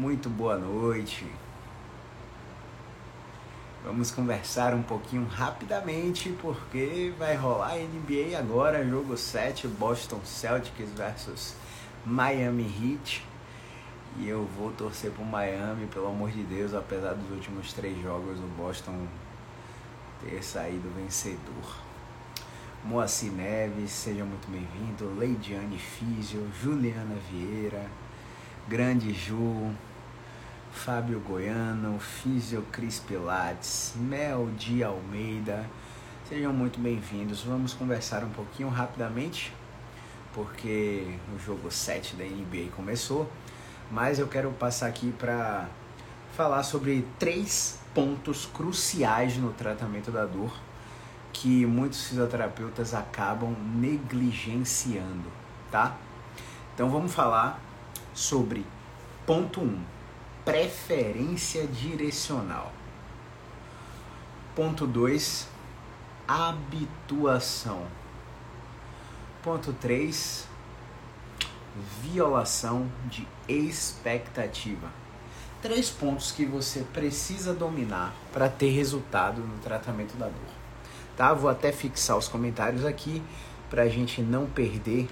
Muito boa noite. Vamos conversar um pouquinho rapidamente porque vai rolar NBA agora, jogo 7, Boston Celtics versus Miami Heat. E eu vou torcer pro Miami, pelo amor de Deus, apesar dos últimos três jogos o Boston ter saído vencedor. Moacir Neves, seja muito bem-vindo. Leidiane Físio, Juliana Vieira, Grande Ju, Fábio Goiano, Físio Cris Pilates, Mel de Almeida. Sejam muito bem-vindos. Vamos conversar um pouquinho rapidamente, porque o jogo 7 da NBA começou, mas eu quero passar aqui para falar sobre três pontos cruciais no tratamento da dor que muitos fisioterapeutas acabam negligenciando, tá? Então vamos falar sobre ponto 1, um, preferência direcional. Ponto 2, habituação. Ponto 3, violação de expectativa. Três pontos que você precisa dominar para ter resultado no tratamento da dor. Tá? Vou até fixar os comentários aqui para a gente não perder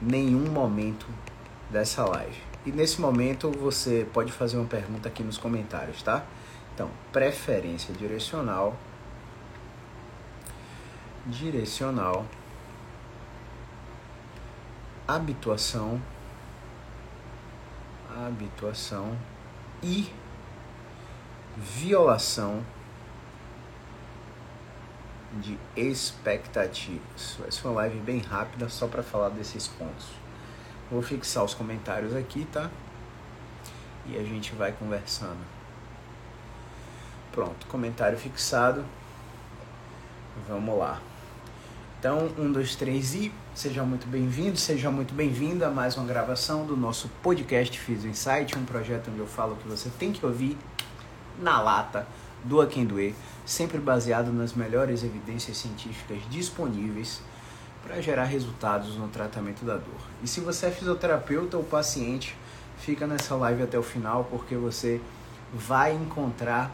nenhum momento dessa live. E nesse momento você pode fazer uma pergunta aqui nos comentários, tá? Então, preferência direcional. Direcional. Habituação. Habituação. E violação de expectativas. Vai ser uma live bem rápida só para falar desses pontos. Vou fixar os comentários aqui, tá? E a gente vai conversando. Pronto, comentário fixado. Vamos lá. Então, um, dois, três e seja muito bem-vindo, seja muito bem-vinda a mais uma gravação do nosso podcast Fiz Insight, um projeto onde eu falo que você tem que ouvir na lata, doa quem doer, sempre baseado nas melhores evidências científicas disponíveis para gerar resultados no tratamento da dor. E se você é fisioterapeuta ou paciente, fica nessa live até o final porque você vai encontrar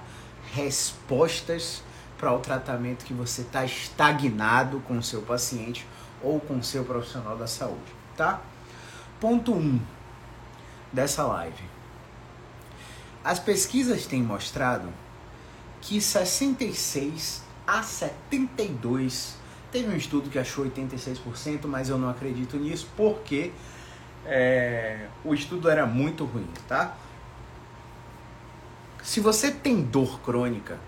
respostas para o tratamento que você está estagnado com o seu paciente ou com o seu profissional da saúde, tá? Ponto 1 um dessa live. As pesquisas têm mostrado que 66 a 72 teve um estudo que achou 86%, mas eu não acredito nisso porque é, o estudo era muito ruim, tá? Se você tem dor crônica,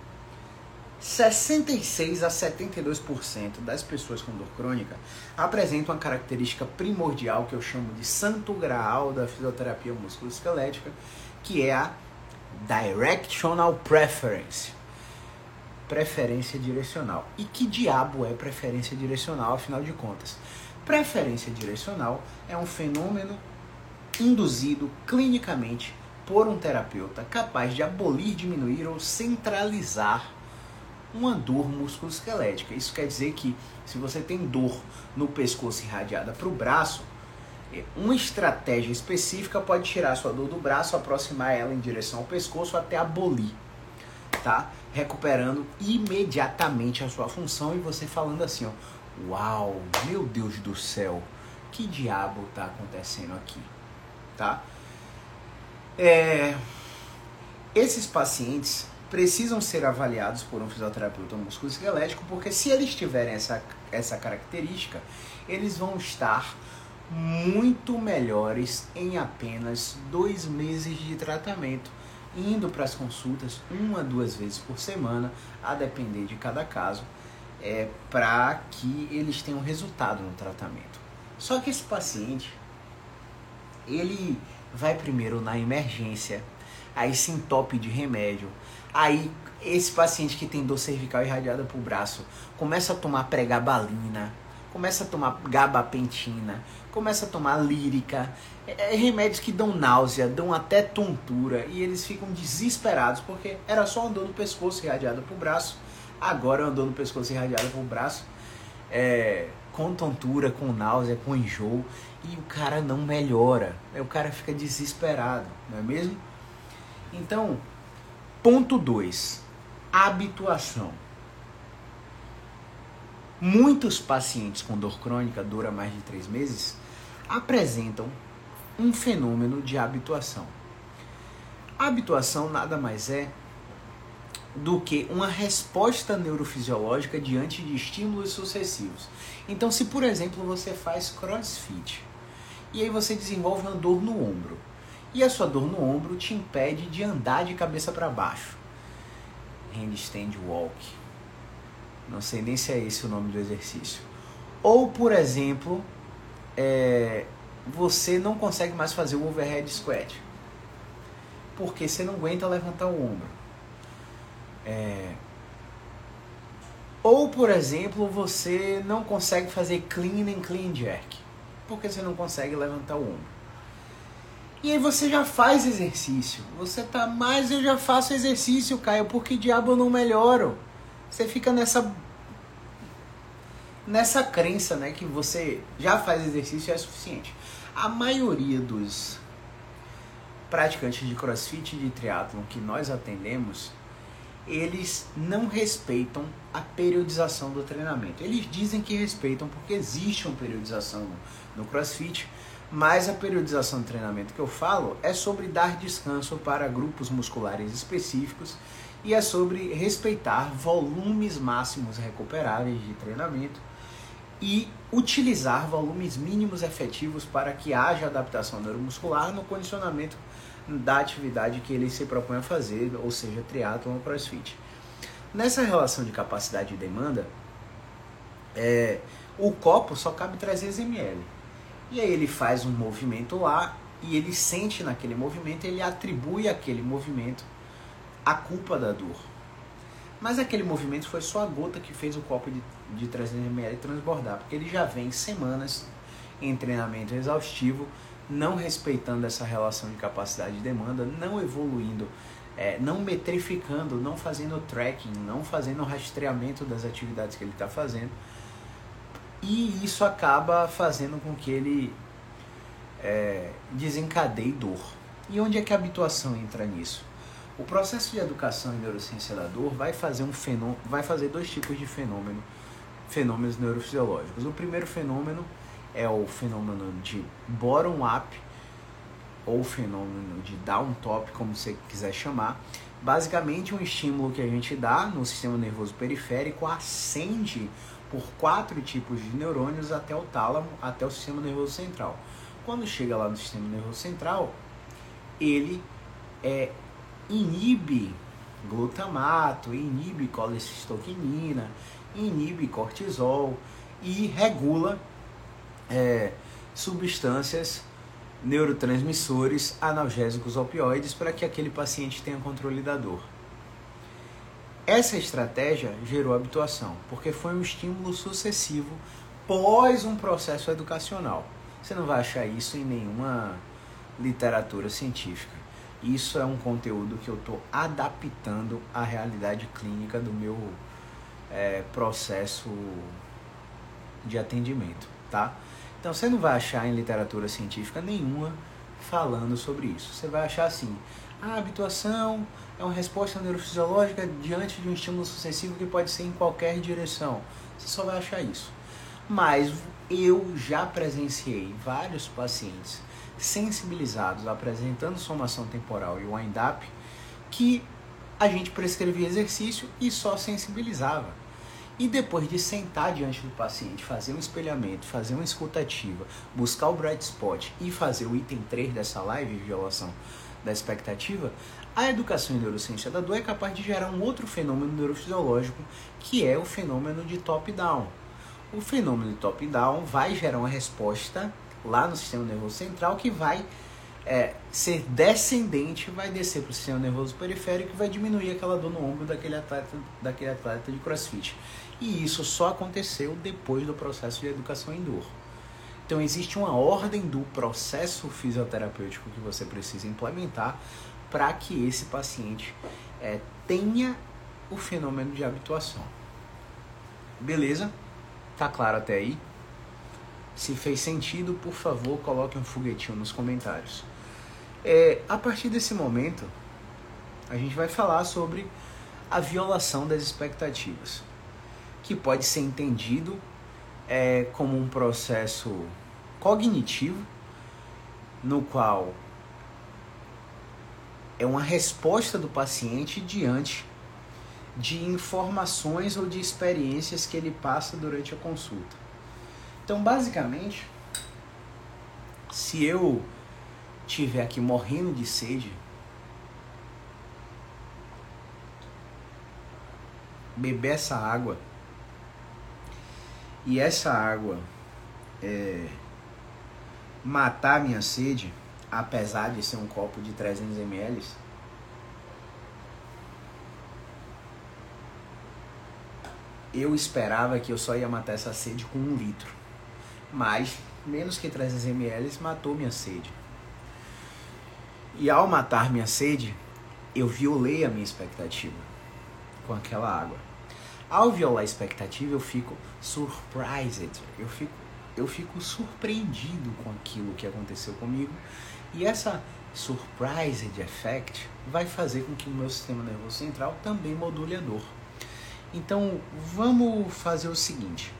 66 a 72% das pessoas com dor crônica apresentam uma característica primordial que eu chamo de santo graal da fisioterapia musculoesquelética, que é a directional preference preferência direcional. E que diabo é preferência direcional, afinal de contas? Preferência direcional é um fenômeno induzido clinicamente por um terapeuta capaz de abolir, diminuir ou centralizar uma dor musculoesquelética. Isso quer dizer que se você tem dor no pescoço irradiada para o braço, é, uma estratégia específica pode tirar sua dor do braço, aproximar ela em direção ao pescoço até abolir, tá? Recuperando imediatamente a sua função e você falando assim, ó, uau, meu Deus do céu, que diabo está acontecendo aqui, tá? É, esses pacientes precisam ser avaliados por um fisioterapeuta musculoesquelético porque se eles tiverem essa, essa característica, eles vão estar muito melhores em apenas dois meses de tratamento indo para as consultas uma, duas vezes por semana, a depender de cada caso, é, para que eles tenham resultado no tratamento. Só que esse paciente, ele vai primeiro na emergência, aí se entope de remédio, aí esse paciente que tem dor cervical irradiada para o braço começa a tomar pregabalina, começa a tomar gabapentina, começa a tomar lírica, é, é, remédios que dão náusea, dão até tontura e eles ficam desesperados porque era só dor no pescoço irradiada para o braço, agora dor no pescoço irradiada para o braço, é, com tontura, com náusea, com enjoo e o cara não melhora. O cara fica desesperado, não é mesmo? Então, ponto 2. Habituação. Muitos pacientes com dor crônica dura mais de três meses apresentam um fenômeno de habituação. A habituação nada mais é do que uma resposta neurofisiológica diante de estímulos sucessivos. Então, se por exemplo você faz crossfit e aí você desenvolve uma dor no ombro, e a sua dor no ombro te impede de andar de cabeça para baixo, handstand walk, não sei nem se é esse o nome do exercício. Ou, por exemplo, é, você não consegue mais fazer o overhead squat porque você não aguenta levantar o ombro. É... Ou, por exemplo, você não consegue fazer clean and clean jerk, porque você não consegue levantar o ombro. E aí você já faz exercício. Você tá, mas eu já faço exercício, Caio, porque diabo eu não melhoro. Você fica nessa nessa crença, né, que você já faz exercício e é suficiente. A maioria dos praticantes de crossfit e de triatlon que nós atendemos, eles não respeitam a periodização do treinamento. Eles dizem que respeitam porque existe uma periodização no, crossfit, mas a periodização do treinamento que eu falo é sobre dar descanso para grupos musculares específicos e é sobre respeitar volumes máximos recuperáveis de treinamento e utilizar volumes mínimos efetivos para que haja adaptação neuromuscular no condicionamento da atividade que ele se propõe a fazer, ou seja, triatlon ou crossfit. Nessa relação de capacidade e demanda, é, o copo só cabe 300 ml. E aí ele faz um movimento lá e ele sente naquele movimento, ele atribui aquele movimento a culpa da dor. Mas aquele movimento foi só a gota que fez o copo de, de 300 ml transbordar, porque ele já vem semanas em treinamento exaustivo, não respeitando essa relação de capacidade e demanda, não evoluindo, é, não metrificando, não fazendo tracking, não fazendo rastreamento das atividades que ele está fazendo. E isso acaba fazendo com que ele é, desencadeie dor. E onde é que a habituação entra nisso? O processo de educação em neurociência da dor vai fazer um fenômeno, vai fazer dois tipos de fenômeno, fenômenos neurofisiológicos. O primeiro fenômeno é o fenômeno de bottom up ou fenômeno de down top, como você quiser chamar. Basicamente, um estímulo que a gente dá no sistema nervoso periférico ascende por quatro tipos de neurônios até o tálamo, até o sistema nervoso central. Quando chega lá no sistema nervoso central, ele é inibe glutamato, inibe colecistoquinina, inibe cortisol e regula é, substâncias neurotransmissores analgésicos opioides para que aquele paciente tenha controle da dor. Essa estratégia gerou habituação, porque foi um estímulo sucessivo pós um processo educacional. Você não vai achar isso em nenhuma literatura científica. Isso é um conteúdo que eu estou adaptando à realidade clínica do meu é, processo de atendimento, tá? Então você não vai achar em literatura científica nenhuma falando sobre isso. Você vai achar assim: a habituação é uma resposta neurofisiológica diante de um estímulo sucessivo que pode ser em qualquer direção. Você só vai achar isso. Mas eu já presenciei vários pacientes sensibilizados apresentando somação temporal e wind-up que a gente prescrevia exercício e só sensibilizava. E depois de sentar diante do paciente, fazer um espelhamento, fazer uma escutativa, buscar o bright spot e fazer o item 3 dessa live, violação da expectativa, a educação em neurociência da dor é capaz de gerar um outro fenômeno neurofisiológico, que é o fenômeno de top-down. O fenômeno de top-down vai gerar uma resposta lá no sistema nervoso central que vai é, ser descendente, vai descer para o sistema nervoso periférico e vai diminuir aquela dor no ombro daquele atleta, daquele atleta de crossfit. E isso só aconteceu depois do processo de educação em dor. Então existe uma ordem do processo fisioterapêutico que você precisa implementar para que esse paciente é, tenha o fenômeno de habituação. Beleza? Tá claro até aí? Se fez sentido, por favor, coloque um foguetinho nos comentários. É, a partir desse momento, a gente vai falar sobre a violação das expectativas, que pode ser entendido é, como um processo cognitivo, no qual é uma resposta do paciente diante de informações ou de experiências que ele passa durante a consulta. Então, basicamente, se eu tiver aqui morrendo de sede, beber essa água e essa água é, matar minha sede, apesar de ser um copo de 300 ml, eu esperava que eu só ia matar essa sede com um litro. Mas menos que 300 ml matou minha sede. E ao matar minha sede, eu violei a minha expectativa com aquela água. Ao violar a expectativa, eu fico surprised, eu fico, eu fico surpreendido com aquilo que aconteceu comigo. E essa surprised effect vai fazer com que o meu sistema nervoso central também module a dor. Então, vamos fazer o seguinte.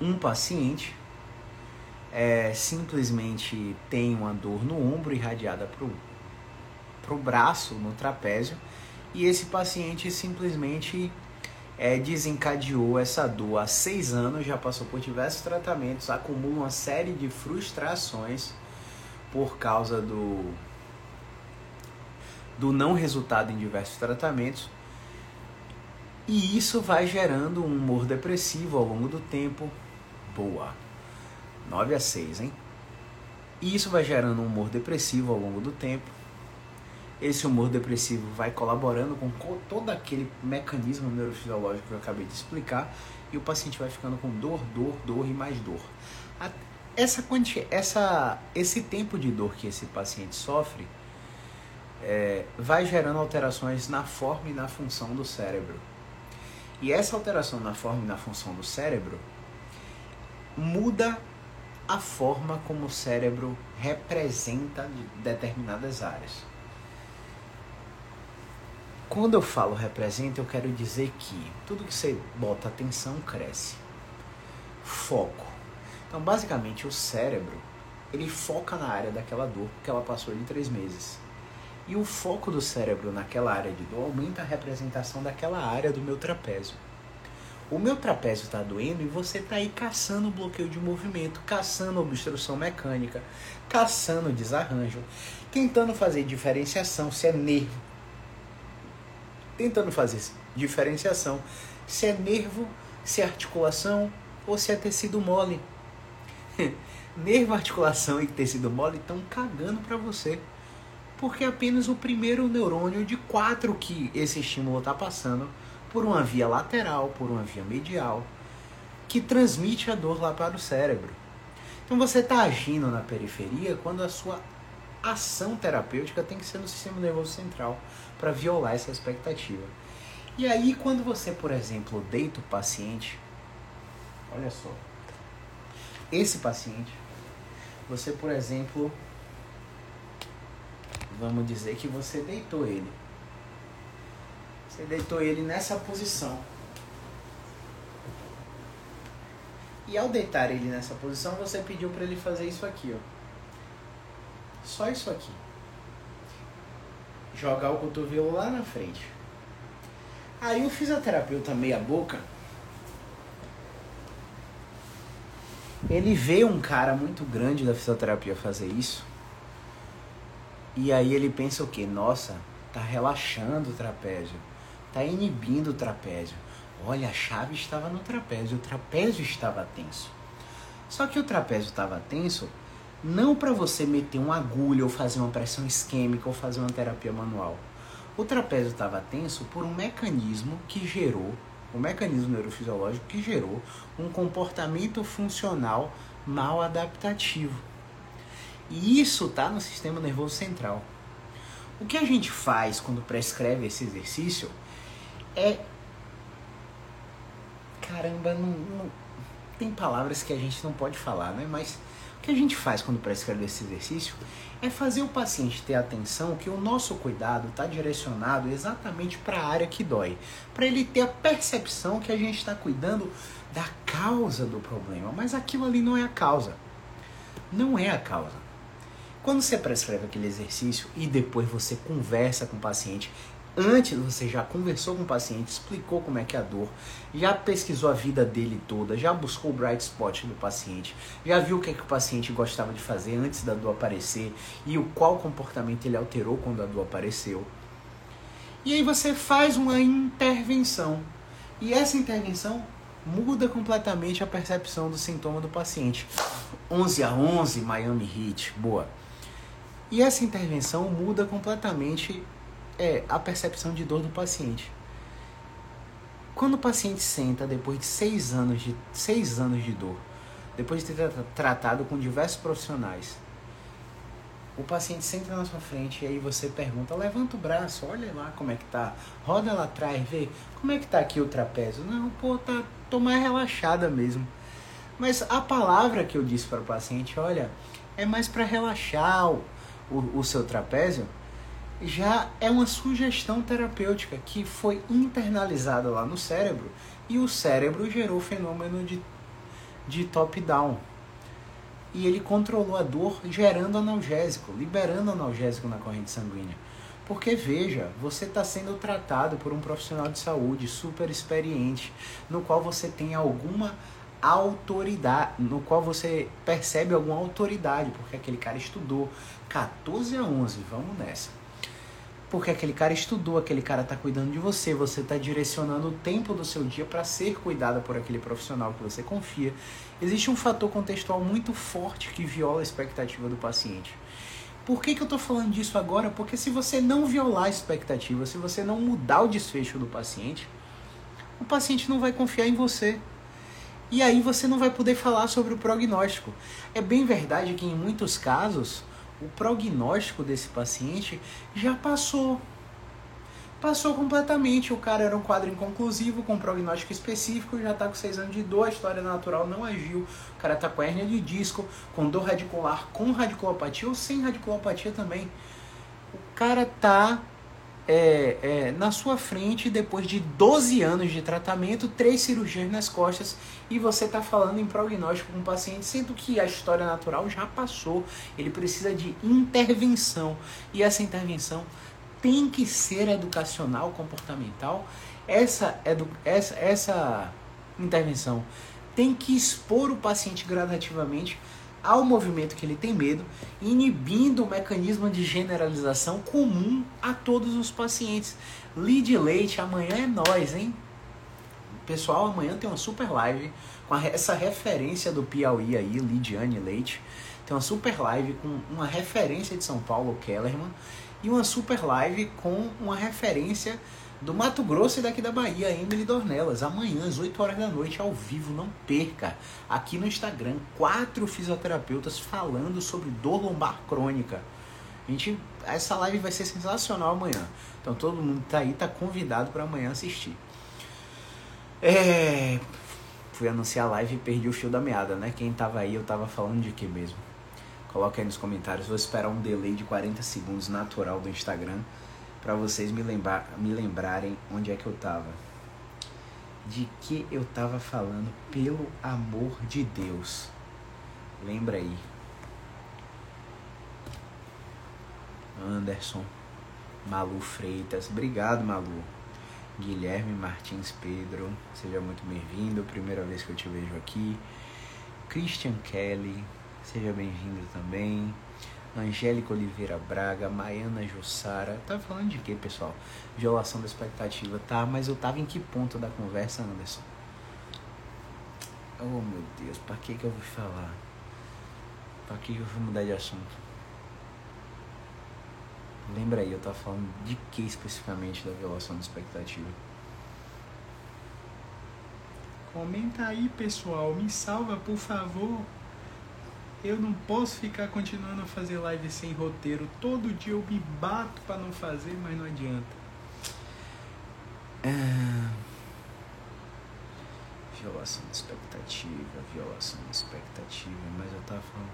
Um paciente é, simplesmente tem uma dor no ombro irradiada para o braço, no trapézio, e esse paciente simplesmente é, desencadeou essa dor há seis anos, já passou por diversos tratamentos, acumula uma série de frustrações por causa do, do não resultado em diversos tratamentos. E isso vai gerando um humor depressivo ao longo do tempo. Boa. 9 a 6, hein? E isso vai gerando um humor depressivo ao longo do tempo. Esse humor depressivo vai colaborando com todo aquele mecanismo neurofisiológico que eu acabei de explicar e o paciente vai ficando com dor, dor, dor e mais dor. Essa, essa, esse tempo de dor que esse paciente sofre é, vai gerando alterações na forma e na função do cérebro. E essa alteração na forma e na função do cérebro muda a forma como o cérebro representa determinadas áreas. Quando eu falo representa, eu quero dizer que tudo que você bota atenção cresce. Foco. Então, basicamente, o cérebro ele foca na área daquela dor que ela passou de três meses. E o foco do cérebro naquela área de dor aumenta a representação daquela área do meu trapézio. O meu trapézio está doendo e você está aí caçando bloqueio de movimento, caçando obstrução mecânica, caçando desarranjo, tentando fazer diferenciação se é nervo, tentando fazer diferenciação se é nervo, se é articulação ou se é tecido mole. nervo, articulação e tecido mole estão cagando para você porque é apenas o primeiro neurônio de quatro que esse estímulo está passando por uma via lateral, por uma via medial, que transmite a dor lá para o cérebro. Então você está agindo na periferia quando a sua ação terapêutica tem que ser no sistema nervoso central para violar essa expectativa. E aí quando você, por exemplo, deita o paciente, olha só, esse paciente, você, por exemplo, Vamos dizer que você deitou ele. Você deitou ele nessa posição. E ao deitar ele nessa posição, você pediu para ele fazer isso aqui, ó. Só isso aqui. Jogar o cotovelo lá na frente. Aí o fisioterapeuta meia boca, ele vê um cara muito grande da fisioterapia fazer isso e aí ele pensa o que? Nossa, tá relaxando o trapézio, tá inibindo o trapézio. Olha, a chave estava no trapézio, o trapézio estava tenso. Só que o trapézio estava tenso não para você meter uma agulha ou fazer uma pressão isquêmica ou fazer uma terapia manual. O trapézio estava tenso por um mecanismo que gerou, um mecanismo neurofisiológico que gerou um comportamento funcional mal adaptativo. E isso está no sistema nervoso central. O que a gente faz quando prescreve esse exercício é. Caramba, não, não... tem palavras que a gente não pode falar, né? Mas o que a gente faz quando prescreve esse exercício é fazer o paciente ter atenção que o nosso cuidado está direcionado exatamente para a área que dói, para ele ter a percepção que a gente está cuidando da causa do problema, mas aquilo ali não é a causa. Não é a causa. Quando você prescreve aquele exercício e depois você conversa com o paciente, antes você já conversou com o paciente, explicou como é que é a dor, já pesquisou a vida dele toda, já buscou o bright spot do paciente, já viu o que, é que o paciente gostava de fazer antes da dor aparecer e o qual comportamento ele alterou quando a dor apareceu. E aí você faz uma intervenção. E essa intervenção muda completamente a percepção do sintoma do paciente. 11 a 11, Miami Heat, boa. E essa intervenção muda completamente é, a percepção de dor do paciente. Quando o paciente senta depois de seis anos de, seis anos de dor, depois de ter tratado com diversos profissionais, o paciente senta na sua frente e aí você pergunta, levanta o braço, olha lá como é que tá, roda lá atrás, vê como é que tá aqui o trapézio. Não, pô, tá, tô mais relaxada mesmo. Mas a palavra que eu disse para o paciente, olha, é mais para relaxar o, o, o seu trapézio já é uma sugestão terapêutica que foi internalizada lá no cérebro e o cérebro gerou o fenômeno de, de top-down. E ele controlou a dor gerando analgésico, liberando analgésico na corrente sanguínea. Porque veja, você está sendo tratado por um profissional de saúde super experiente, no qual você tem alguma autoridade, no qual você percebe alguma autoridade, porque aquele cara estudou 14 a 11, vamos nessa. Porque aquele cara estudou, aquele cara está cuidando de você, você está direcionando o tempo do seu dia para ser cuidada por aquele profissional que você confia. Existe um fator contextual muito forte que viola a expectativa do paciente. Por que, que eu estou falando disso agora? Porque se você não violar a expectativa, se você não mudar o desfecho do paciente, o paciente não vai confiar em você. E aí você não vai poder falar sobre o prognóstico. É bem verdade que em muitos casos o prognóstico desse paciente já passou. Passou completamente. O cara era um quadro inconclusivo, com prognóstico específico, já está com 6 anos de dor, a história natural não agiu. O cara está com hernia de disco, com dor radicular, com radiculopatia ou sem radiculopatia também. O cara está é, é, na sua frente depois de 12 anos de tratamento, três cirurgias nas costas e você está falando em prognóstico com o paciente, sendo que a história natural já passou. Ele precisa de intervenção e essa intervenção tem que ser educacional, comportamental. Essa, edu, essa, essa intervenção tem que expor o paciente gradativamente ao movimento que ele tem medo, inibindo o mecanismo de generalização comum a todos os pacientes. Lead Leite, amanhã é nós, hein? Pessoal, amanhã tem uma super live com essa referência do Piauí aí, Lidiane Leite. Tem uma super live com uma referência de São Paulo, Kellerman, e uma super live com uma referência do Mato Grosso e daqui da Bahia, Emily Dornelas, amanhã às 8 horas da noite, ao vivo, não perca, aqui no Instagram, quatro fisioterapeutas falando sobre dor lombar crônica. A gente, essa live vai ser sensacional amanhã. Então todo mundo tá aí, tá convidado para amanhã assistir. É, fui anunciar a live e perdi o fio da meada, né? Quem tava aí, eu tava falando de que mesmo? Coloca aí nos comentários, vou esperar um delay de 40 segundos natural do Instagram para vocês me, lembrar, me lembrarem onde é que eu tava. De que eu tava falando, pelo amor de Deus. Lembra aí. Anderson, Malu Freitas, obrigado Malu. Guilherme Martins Pedro, seja muito bem-vindo, primeira vez que eu te vejo aqui. Christian Kelly, seja bem-vindo também. Angélica Oliveira Braga, Maiana Jussara. Tava falando de quê, pessoal? Violação da expectativa, tá? Mas eu tava em que ponto da conversa, Anderson? Oh, meu Deus, pra que que eu vou falar? Pra que eu vou mudar de assunto? Lembra aí, eu tava falando de que especificamente da violação da expectativa? Comenta aí, pessoal. Me salva, por favor. Eu não posso ficar continuando a fazer live sem roteiro. Todo dia eu me bato para não fazer, mas não adianta. É... violação de expectativa, violação de expectativa, mas eu tava falando.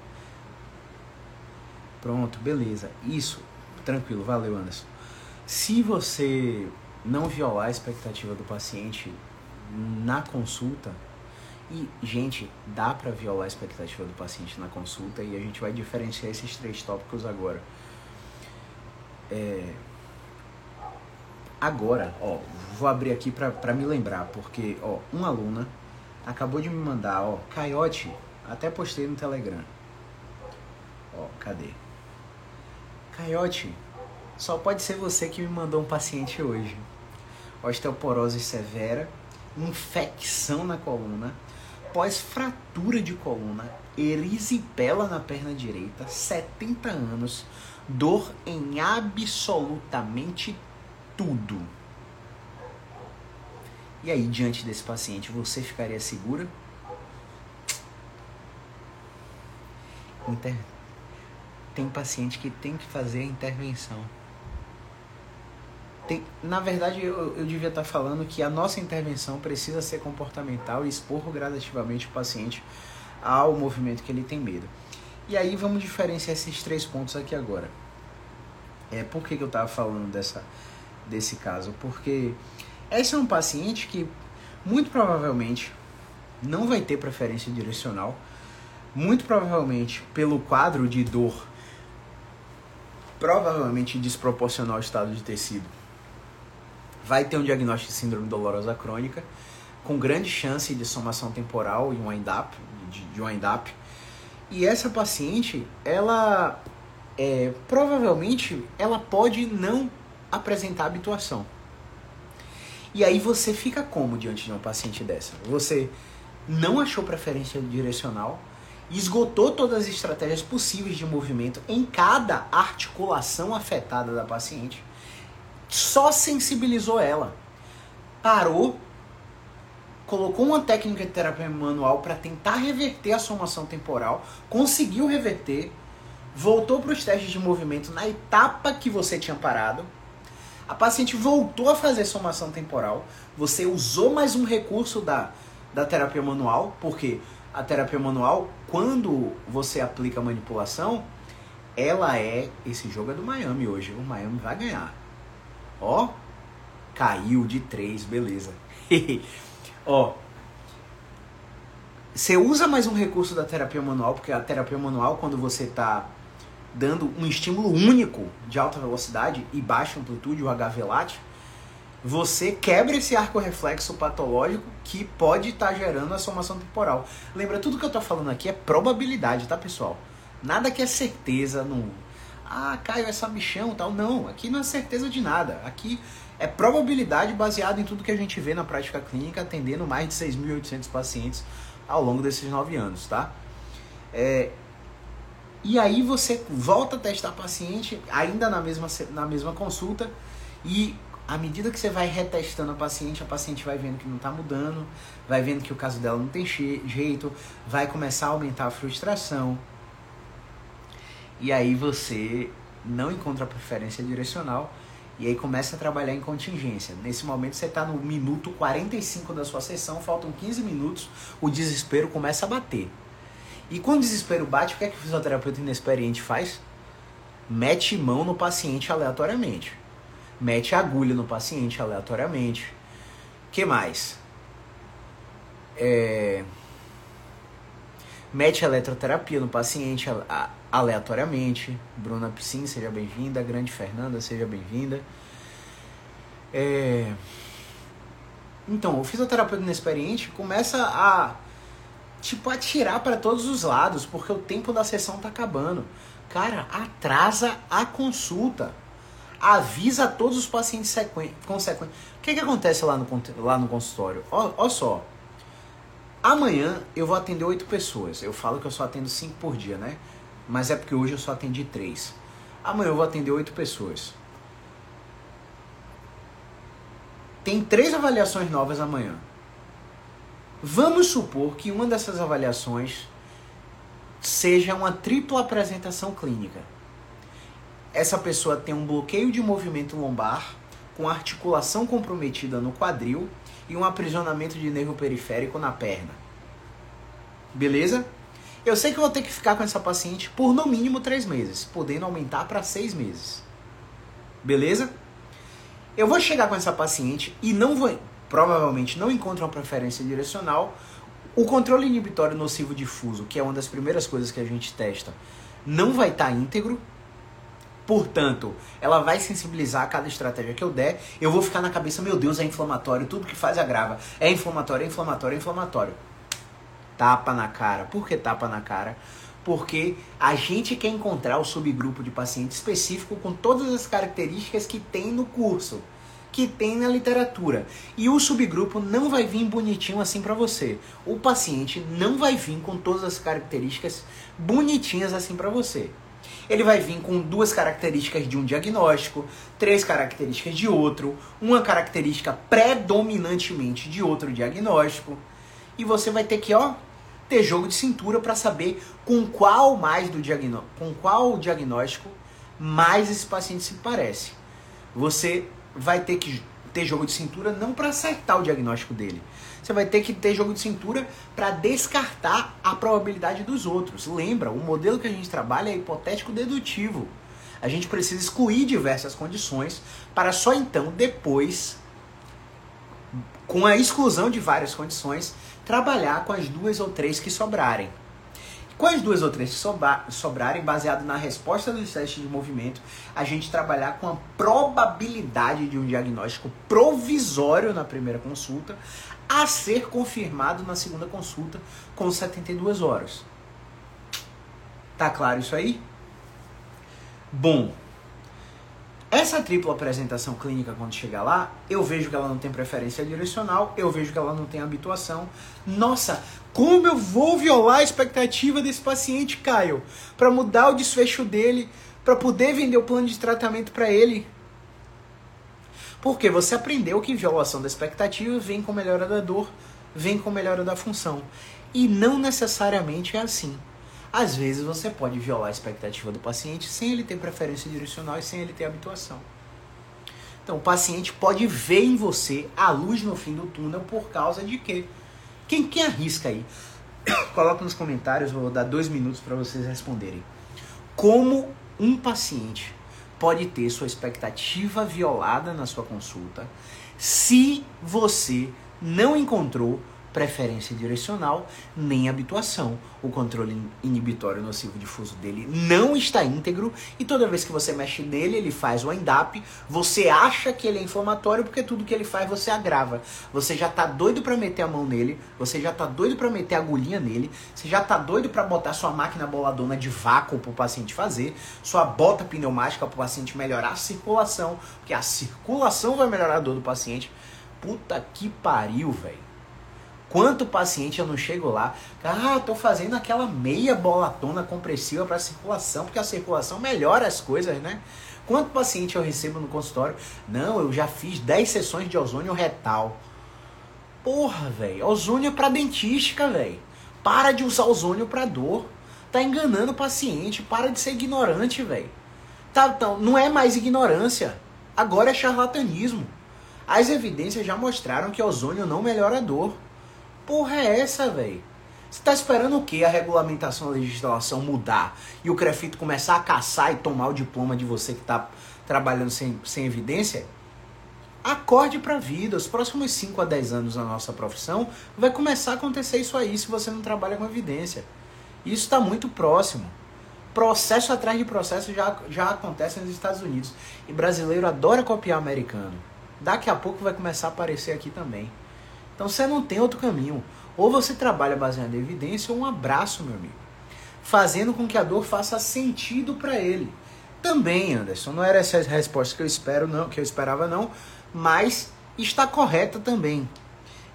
Pronto, beleza. Isso, tranquilo, valeu, Anderson. Se você não violar a expectativa do paciente na consulta, e, gente, dá para violar a expectativa do paciente na consulta e a gente vai diferenciar esses três tópicos agora. É... Agora, ó, vou abrir aqui para me lembrar, porque, ó, uma aluna acabou de me mandar, ó, Caiote, até postei no Telegram. Ó, cadê? Caiote, só pode ser você que me mandou um paciente hoje. Osteoporose severa, infecção na coluna, pós-fratura de coluna, erisipela na perna direita, 70 anos, dor em absolutamente tudo. E aí, diante desse paciente, você ficaria segura? Inter... Tem paciente que tem que fazer a intervenção. Tem, na verdade, eu, eu devia estar falando que a nossa intervenção precisa ser comportamental e expor gradativamente o paciente ao movimento que ele tem medo. E aí vamos diferenciar esses três pontos aqui agora. É, por que, que eu estava falando dessa, desse caso? Porque esse é um paciente que muito provavelmente não vai ter preferência direcional, muito provavelmente pelo quadro de dor provavelmente desproporcional ao estado de tecido vai ter um diagnóstico de síndrome dolorosa crônica, com grande chance de somação temporal e um wind-up, de, de wind-up. E essa paciente, ela é, provavelmente ela pode não apresentar habituação. E aí você fica como diante de uma paciente dessa? Você não achou preferência direcional, esgotou todas as estratégias possíveis de movimento em cada articulação afetada da paciente só sensibilizou ela. Parou, colocou uma técnica de terapia manual para tentar reverter a somação temporal, conseguiu reverter, voltou para os testes de movimento na etapa que você tinha parado. A paciente voltou a fazer somação temporal. Você usou mais um recurso da, da terapia manual, porque a terapia manual, quando você aplica manipulação, ela é. Esse jogo é do Miami hoje. O Miami vai ganhar. Ó, caiu de 3, beleza. Ó, você usa mais um recurso da terapia manual, porque a terapia manual, quando você está dando um estímulo único de alta velocidade e baixa amplitude, o HVLAT, você quebra esse arco reflexo patológico que pode estar tá gerando a somação temporal. Lembra, tudo que eu estou falando aqui é probabilidade, tá, pessoal? Nada que é certeza, não, ah, Caio, é sabichão tal. Não, aqui não é certeza de nada. Aqui é probabilidade baseada em tudo que a gente vê na prática clínica, atendendo mais de 6.800 pacientes ao longo desses nove anos, tá? É, e aí você volta a testar paciente, ainda na mesma, na mesma consulta, e à medida que você vai retestando a paciente, a paciente vai vendo que não está mudando, vai vendo que o caso dela não tem jeito, vai começar a aumentar a frustração, e aí você não encontra a preferência direcional e aí começa a trabalhar em contingência. Nesse momento você está no minuto 45 da sua sessão, faltam 15 minutos, o desespero começa a bater. E quando o desespero bate, o que é que o fisioterapeuta inexperiente faz? Mete mão no paciente aleatoriamente. Mete agulha no paciente aleatoriamente. que mais? É... Mete eletroterapia no paciente aleatoriamente. Bruna Piscin, seja bem-vinda. Grande Fernanda, seja bem-vinda. É... Então, o fisioterapeuta inexperiente começa a tipo atirar para todos os lados, porque o tempo da sessão tá acabando. Cara, atrasa a consulta. Avisa todos os pacientes consequentes. O que, que acontece lá no, lá no consultório? Olha só. Amanhã eu vou atender oito pessoas. Eu falo que eu só atendo cinco por dia, né? Mas é porque hoje eu só atendi três. Amanhã eu vou atender oito pessoas. Tem três avaliações novas amanhã. Vamos supor que uma dessas avaliações seja uma tripla apresentação clínica. Essa pessoa tem um bloqueio de movimento lombar, com articulação comprometida no quadril e um aprisionamento de nervo periférico na perna. Beleza? Eu sei que vou ter que ficar com essa paciente por no mínimo três meses, podendo aumentar para seis meses. Beleza? Eu vou chegar com essa paciente e não vou, provavelmente não encontro uma preferência direcional. O controle inibitório nocivo difuso, que é uma das primeiras coisas que a gente testa, não vai estar tá íntegro. Portanto, ela vai sensibilizar a cada estratégia que eu der. Eu vou ficar na cabeça, meu Deus, é inflamatório, tudo que faz agrava. É inflamatório, é inflamatório, é inflamatório. Tapa na cara. Por que tapa na cara? Porque a gente quer encontrar o subgrupo de paciente específico com todas as características que tem no curso, que tem na literatura. E o subgrupo não vai vir bonitinho assim para você. O paciente não vai vir com todas as características bonitinhas assim para você ele vai vir com duas características de um diagnóstico, três características de outro, uma característica predominantemente de outro diagnóstico, e você vai ter que, ó, ter jogo de cintura para saber com qual mais do diagnóstico, com qual diagnóstico mais esse paciente se parece. Você vai ter que ter jogo de cintura não para acertar o diagnóstico dele, você vai ter que ter jogo de cintura para descartar a probabilidade dos outros. Lembra, o modelo que a gente trabalha é hipotético dedutivo. A gente precisa excluir diversas condições para só então depois com a exclusão de várias condições, trabalhar com as duas ou três que sobrarem. Com as duas ou três que sobrarem, baseado na resposta dos testes de movimento, a gente trabalhar com a probabilidade de um diagnóstico provisório na primeira consulta, a ser confirmado na segunda consulta com 72 horas. Tá claro isso aí? Bom, essa tripla apresentação clínica, quando chegar lá, eu vejo que ela não tem preferência direcional, eu vejo que ela não tem habituação. Nossa, como eu vou violar a expectativa desse paciente, Caio, para mudar o desfecho dele, para poder vender o plano de tratamento para ele? Porque você aprendeu que violação da expectativa vem com melhora da dor, vem com melhora da função. E não necessariamente é assim. Às vezes você pode violar a expectativa do paciente sem ele ter preferência direcional e sem ele ter habituação. Então o paciente pode ver em você a luz no fim do túnel por causa de quê? Quem, quem arrisca aí? Coloca nos comentários, vou dar dois minutos para vocês responderem. Como um paciente pode ter sua expectativa violada na sua consulta se você não encontrou preferência direcional, nem habituação. O controle inibitório nocivo difuso dele não está íntegro e toda vez que você mexe nele, ele faz o end-up, você acha que ele é inflamatório porque tudo que ele faz você agrava. Você já tá doido para meter a mão nele, você já tá doido para meter a agulhinha nele, você já tá doido para botar sua máquina boladona de vácuo pro paciente fazer, sua bota pneumática pro paciente melhorar a circulação, porque a circulação vai melhorar a dor do paciente. Puta que pariu, velho. Quanto paciente eu não chego lá, ah, tô fazendo aquela meia bolatona compressiva para circulação, porque a circulação melhora as coisas, né? Quanto paciente eu recebo no consultório? Não, eu já fiz 10 sessões de ozônio retal. Porra, velho, ozônio é pra dentística, velho. Para de usar ozônio pra dor. Tá enganando o paciente, para de ser ignorante, velho. Tá, tá, não é mais ignorância, agora é charlatanismo. As evidências já mostraram que ozônio não melhora a dor porra é essa, velho? Você tá esperando o que? A regulamentação, a legislação mudar e o Crefito começar a caçar e tomar o diploma de você que tá trabalhando sem, sem evidência? Acorde pra vida. Os próximos 5 a 10 anos na nossa profissão vai começar a acontecer isso aí se você não trabalha com evidência. Isso está muito próximo. Processo atrás de processo já, já acontece nos Estados Unidos. E brasileiro adora copiar americano. Daqui a pouco vai começar a aparecer aqui também. Então você não tem outro caminho. Ou você trabalha baseado em evidência, ou um abraço, meu amigo. Fazendo com que a dor faça sentido para ele. Também, Anderson, não era essa a resposta que eu espero, não, que eu esperava não, mas está correta também.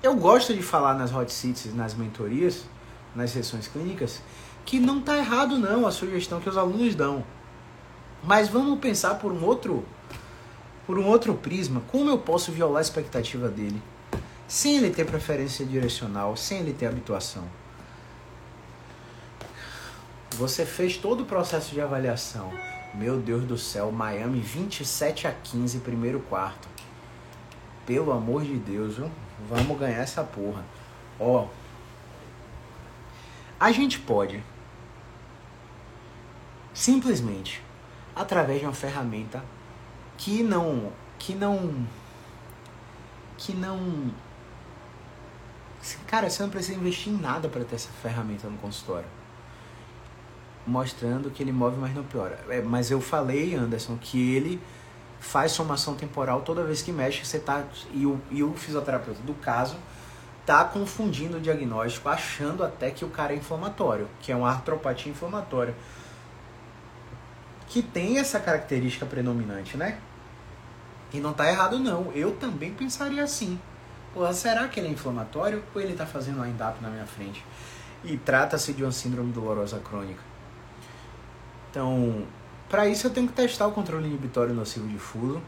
Eu gosto de falar nas hot seats, nas mentorias, nas sessões clínicas, que não está errado não a sugestão que os alunos dão. Mas vamos pensar por um outro por um outro prisma, como eu posso violar a expectativa dele? Sem ele ter preferência direcional, sem ele ter habituação. Você fez todo o processo de avaliação. Meu Deus do céu, Miami 27 a 15, primeiro quarto. Pelo amor de Deus, viu? Vamos ganhar essa porra. Ó. A gente pode simplesmente através de uma ferramenta que não que não que não cara, você não precisa investir em nada para ter essa ferramenta no consultório. Mostrando que ele move, mas não piora. É, mas eu falei, Anderson, que ele faz somação temporal toda vez que mexe, você tá e o, e o fisioterapeuta do caso tá confundindo o diagnóstico, achando até que o cara é inflamatório, que é uma artropatia inflamatória que tem essa característica predominante, né? E não tá errado não. Eu também pensaria assim. Pô, será que ele é inflamatório ou ele tá fazendo um end-up na minha frente? E trata-se de uma síndrome dolorosa crônica. Então, para isso eu tenho que testar o controle inibitório nocivo de fuso,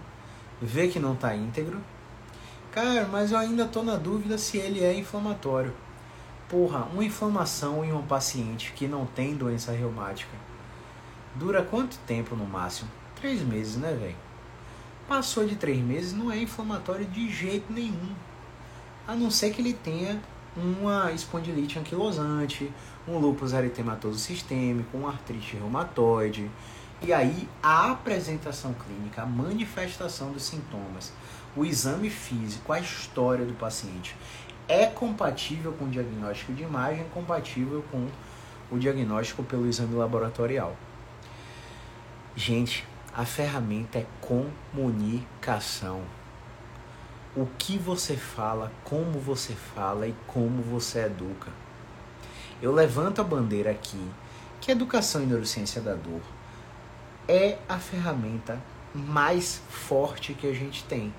ver que não tá íntegro. Cara, mas eu ainda tô na dúvida se ele é inflamatório. Porra, uma inflamação em um paciente que não tem doença reumática Dura quanto tempo no máximo? Três meses, né, velho? Passou de três meses, não é inflamatório de jeito nenhum. A não ser que ele tenha uma espondilite anquilosante, um lúpus eritematoso sistêmico, uma artrite reumatoide. E aí a apresentação clínica, a manifestação dos sintomas, o exame físico, a história do paciente é compatível com o diagnóstico de imagem, compatível com o diagnóstico pelo exame laboratorial. Gente, a ferramenta é comunicação. O que você fala, como você fala e como você educa. Eu levanto a bandeira aqui que a educação em neurociência da dor é a ferramenta mais forte que a gente tem.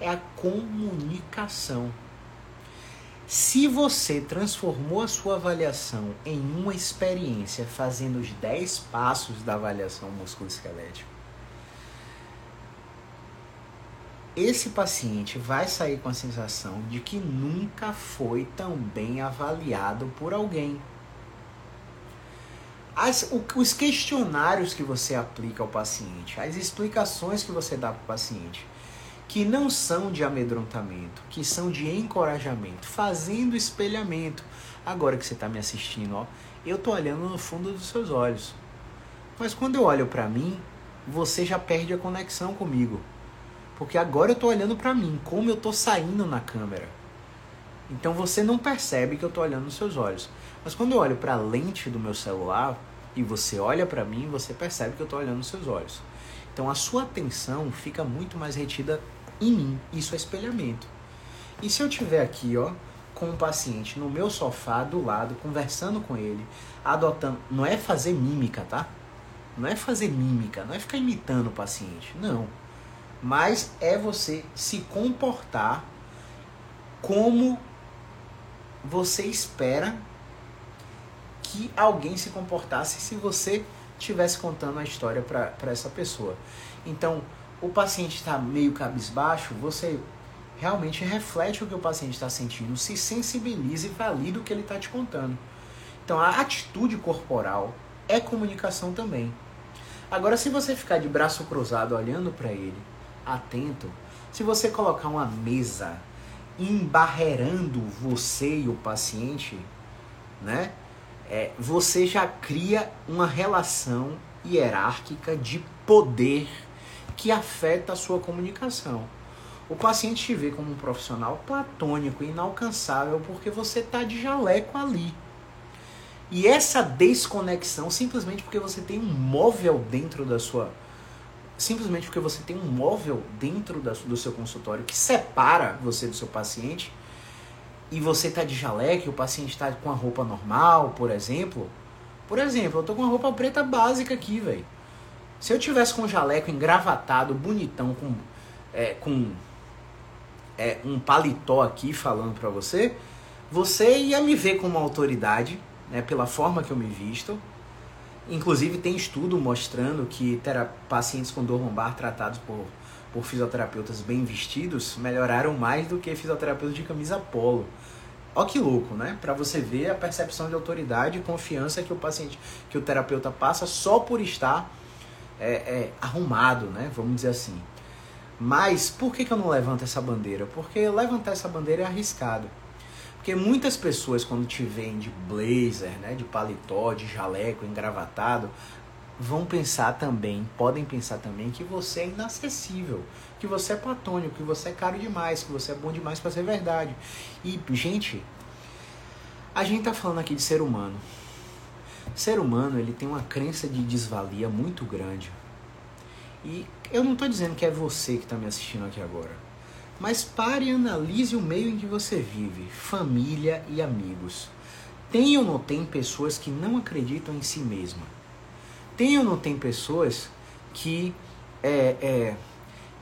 É a comunicação. Se você transformou a sua avaliação em uma experiência fazendo os 10 passos da avaliação musculoesquelética, esse paciente vai sair com a sensação de que nunca foi tão bem avaliado por alguém. As, o, os questionários que você aplica ao paciente, as explicações que você dá para o paciente, que não são de amedrontamento, que são de encorajamento, fazendo espelhamento. Agora que você está me assistindo, ó, eu tô olhando no fundo dos seus olhos. Mas quando eu olho para mim, você já perde a conexão comigo. Porque agora eu tô olhando para mim, como eu tô saindo na câmera. Então você não percebe que eu tô olhando nos seus olhos. Mas quando eu olho para a lente do meu celular e você olha para mim, você percebe que eu tô olhando nos seus olhos. Então a sua atenção fica muito mais retida em mim. Isso é espelhamento. E se eu tiver aqui, ó, com um paciente no meu sofá do lado, conversando com ele, adotando, não é fazer mímica, tá? Não é fazer mímica, não é ficar imitando o paciente, não. Mas é você se comportar como você espera que alguém se comportasse se você estivesse contando a história para essa pessoa. Então, o paciente está meio cabisbaixo, você realmente reflete o que o paciente está sentindo, se sensibiliza e valida o que ele está te contando. Então a atitude corporal é comunicação também. Agora, se você ficar de braço cruzado olhando para ele, atento, se você colocar uma mesa embarreirando você e o paciente, né? É, você já cria uma relação hierárquica de poder que afeta a sua comunicação. O paciente te vê como um profissional platônico, inalcançável, porque você está de jaleco ali. E essa desconexão, simplesmente porque você tem um móvel dentro da sua. Simplesmente porque você tem um móvel dentro da, do seu consultório que separa você do seu paciente, e você está de jaleco e o paciente está com a roupa normal, por exemplo. Por exemplo, eu tô com uma roupa preta básica aqui, velho. Se eu tivesse com um jaleco engravatado, bonitão, com, é, com é, um paletó aqui falando para você, você ia me ver como uma autoridade, né, pela forma que eu me visto. Inclusive tem estudo mostrando que pacientes com dor lombar tratados por, por fisioterapeutas bem vestidos melhoraram mais do que fisioterapeutas de camisa polo. Ó que louco, né? Para você ver a percepção de autoridade e confiança que o paciente, que o terapeuta passa só por estar é, é, arrumado, né? Vamos dizer assim. Mas por que, que eu não levanto essa bandeira? Porque levantar essa bandeira é arriscado. Porque muitas pessoas, quando te veem de blazer, né, de paletó, de jaleco, engravatado, vão pensar também, podem pensar também que você é inacessível, que você é platônico, que você é caro demais, que você é bom demais para ser verdade. E, gente, a gente tá falando aqui de ser humano. Ser humano, ele tem uma crença de desvalia muito grande. E eu não tô dizendo que é você que está me assistindo aqui agora. Mas pare e analise o meio em que você vive, família e amigos. Tem ou não tem pessoas que não acreditam em si mesma? Tem ou não tem pessoas que é, é,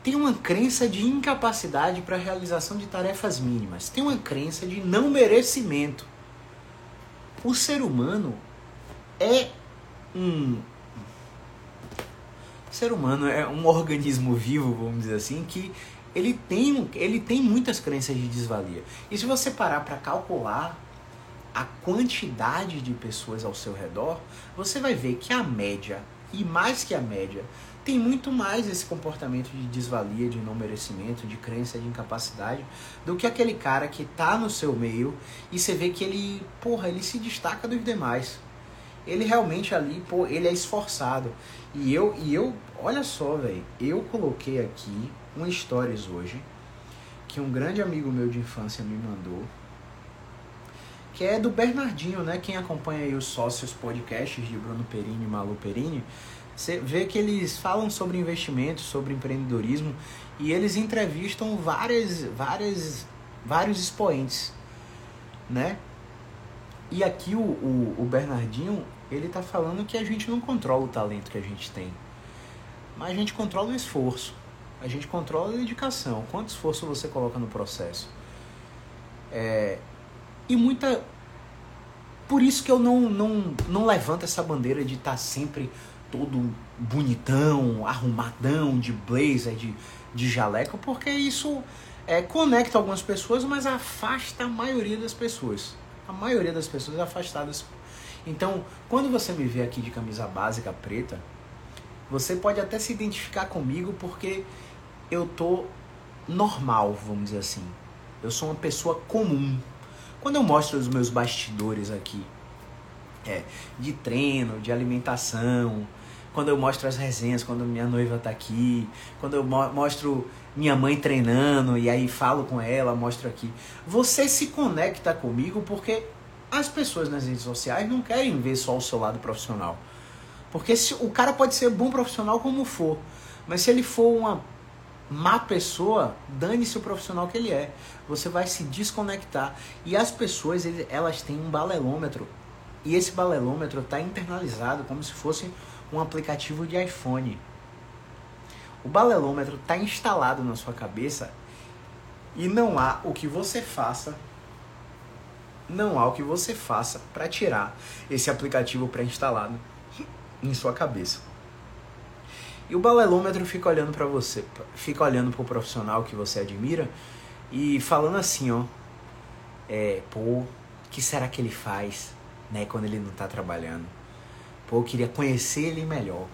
tem uma crença de incapacidade para a realização de tarefas mínimas? Tem uma crença de não merecimento. O ser humano é um, o ser humano é um organismo vivo, vamos dizer assim, que ele tem, ele tem muitas crenças de desvalia. E se você parar para calcular a quantidade de pessoas ao seu redor, você vai ver que a média, e mais que a média, tem muito mais esse comportamento de desvalia, de não merecimento, de crença, de incapacidade, do que aquele cara que tá no seu meio e você vê que ele, porra, ele se destaca dos demais. Ele realmente ali, pô, ele é esforçado. E eu, e eu olha só, velho, eu coloquei aqui um stories hoje que um grande amigo meu de infância me mandou, que é do Bernardinho, né? Quem acompanha aí os sócios podcasts de Bruno Perini e Malu Perini, você vê que eles falam sobre investimentos, sobre empreendedorismo e eles entrevistam várias, várias, vários expoentes, né? E aqui o, o, o Bernardinho, ele tá falando que a gente não controla o talento que a gente tem. Mas a gente controla o esforço. A gente controla a dedicação. Quanto esforço você coloca no processo. É, e muita. Por isso que eu não, não, não levanto essa bandeira de estar tá sempre todo bonitão, arrumadão, de blazer, de, de jaleco, porque isso é, conecta algumas pessoas, mas afasta a maioria das pessoas. A maioria das pessoas afastadas então, quando você me vê aqui de camisa básica preta, você pode até se identificar comigo porque eu tô normal, vamos dizer assim. Eu sou uma pessoa comum. Quando eu mostro os meus bastidores aqui, é, de treino, de alimentação, quando eu mostro as resenhas, quando minha noiva tá aqui, quando eu mostro minha mãe treinando e aí falo com ela, mostro aqui. Você se conecta comigo porque as pessoas nas redes sociais não querem ver só o seu lado profissional. Porque se, o cara pode ser bom profissional como for, mas se ele for uma má pessoa, dane-se o profissional que ele é. Você vai se desconectar. E as pessoas, elas têm um balelômetro. E esse balelômetro está internalizado como se fosse um aplicativo de iPhone. O balelômetro está instalado na sua cabeça e não há o que você faça não há o que você faça para tirar esse aplicativo pré-instalado em sua cabeça. E o balelômetro fica olhando para você, fica olhando para o profissional que você admira e falando assim, ó, é, pô, o que será que ele faz, né, quando ele não está trabalhando? Pô, eu queria conhecer ele melhor.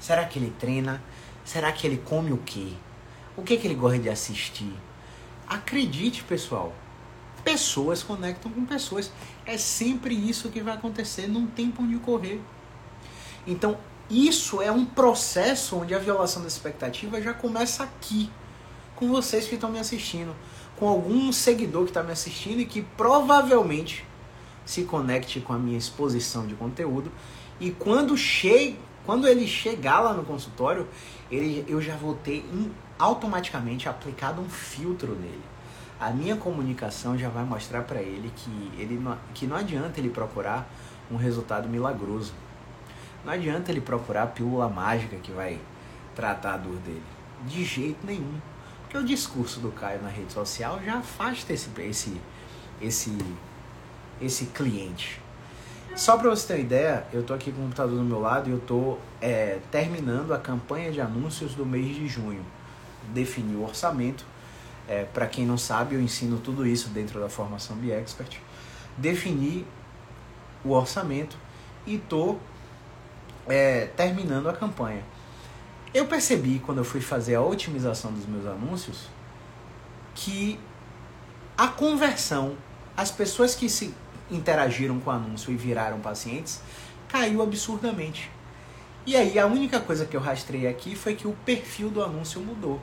Será que ele treina? Será que ele come o quê? O que, que ele gosta de assistir? Acredite, pessoal, Pessoas conectam com pessoas. É sempre isso que vai acontecer, não tem por onde correr. Então, isso é um processo onde a violação da expectativa já começa aqui, com vocês que estão me assistindo, com algum seguidor que está me assistindo e que provavelmente se conecte com a minha exposição de conteúdo. E quando, che quando ele chegar lá no consultório, ele, eu já vou ter automaticamente aplicado um filtro nele a minha comunicação já vai mostrar para ele que, ele que não adianta ele procurar um resultado milagroso. Não adianta ele procurar a pílula mágica que vai tratar a dor dele. De jeito nenhum. Porque o discurso do Caio na rede social já afasta esse, esse, esse, esse cliente. Só para você ter uma ideia, eu tô aqui com o computador do meu lado e eu tô é, terminando a campanha de anúncios do mês de junho. Defini o orçamento é, Para quem não sabe, eu ensino tudo isso dentro da formação Expert. Defini o orçamento e estou é, terminando a campanha. Eu percebi quando eu fui fazer a otimização dos meus anúncios que a conversão, as pessoas que se interagiram com o anúncio e viraram pacientes, caiu absurdamente. E aí a única coisa que eu rastrei aqui foi que o perfil do anúncio mudou.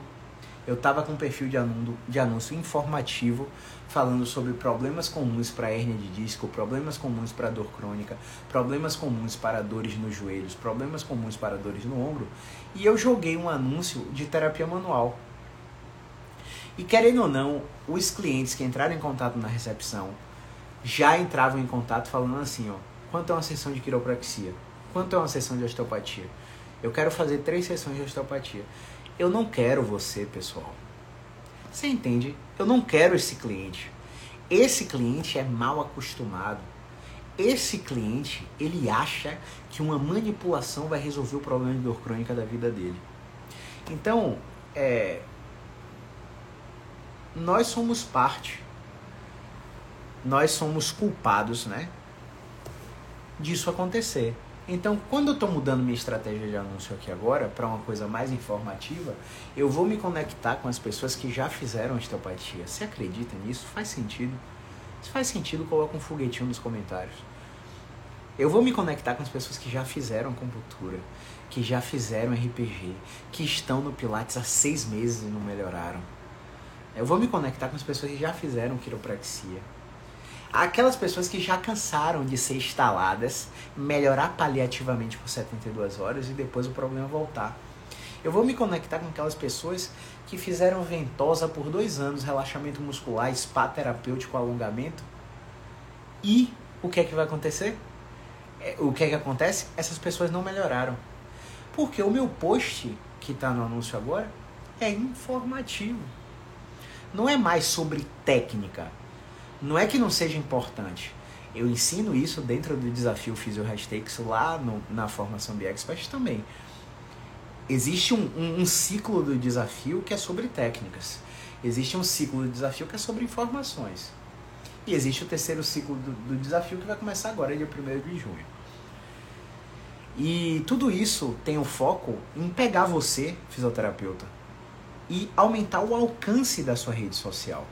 Eu estava com um perfil de anúncio, de anúncio informativo, falando sobre problemas comuns para hernia de disco, problemas comuns para dor crônica, problemas comuns para dores nos joelhos, problemas comuns para dores no ombro, e eu joguei um anúncio de terapia manual. E querendo ou não, os clientes que entraram em contato na recepção já entravam em contato falando assim, ó, quanto é uma sessão de quiropraxia? Quanto é uma sessão de osteopatia? Eu quero fazer três sessões de osteopatia. Eu não quero você, pessoal. Você entende? Eu não quero esse cliente. Esse cliente é mal acostumado. Esse cliente, ele acha que uma manipulação vai resolver o problema de dor crônica da vida dele. Então, é, nós somos parte, nós somos culpados, né, disso acontecer. Então, quando eu estou mudando minha estratégia de anúncio aqui agora para uma coisa mais informativa, eu vou me conectar com as pessoas que já fizeram osteopatia. Você acredita nisso? Faz sentido? Se faz sentido, coloca um foguetinho nos comentários. Eu vou me conectar com as pessoas que já fizeram acupuntura, que já fizeram RPG, que estão no Pilates há seis meses e não melhoraram. Eu vou me conectar com as pessoas que já fizeram quiropraxia Aquelas pessoas que já cansaram de ser instaladas, melhorar paliativamente por 72 horas e depois o problema voltar. Eu vou me conectar com aquelas pessoas que fizeram ventosa por dois anos, relaxamento muscular, spa terapêutico, alongamento. E o que é que vai acontecer? É, o que é que acontece? Essas pessoas não melhoraram. Porque o meu post que está no anúncio agora é informativo. Não é mais sobre técnica não é que não seja importante. Eu ensino isso dentro do desafio Physio Hashtakes lá no, na formação de Expert também. Existe um, um, um ciclo do desafio que é sobre técnicas. Existe um ciclo do desafio que é sobre informações. E existe o terceiro ciclo do, do desafio que vai começar agora, dia 1 de junho. E tudo isso tem o foco em pegar você, fisioterapeuta, e aumentar o alcance da sua rede social.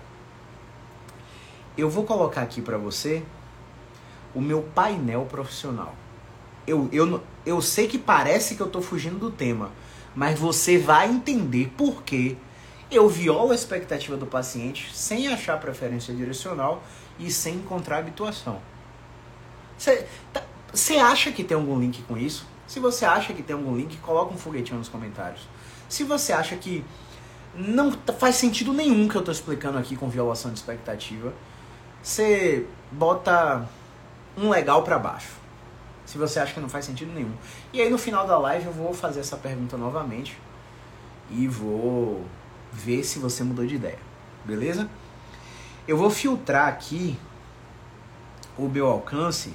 Eu vou colocar aqui para você o meu painel profissional. Eu, eu, eu sei que parece que eu estou fugindo do tema, mas você vai entender por que eu violo a expectativa do paciente sem achar preferência direcional e sem encontrar habituação. Você tá, acha que tem algum link com isso? Se você acha que tem algum link, coloca um foguetinho nos comentários. Se você acha que não faz sentido nenhum que eu estou explicando aqui com violação de expectativa, você bota um legal para baixo. Se você acha que não faz sentido nenhum. E aí no final da live eu vou fazer essa pergunta novamente e vou ver se você mudou de ideia. Beleza? Eu vou filtrar aqui o meu alcance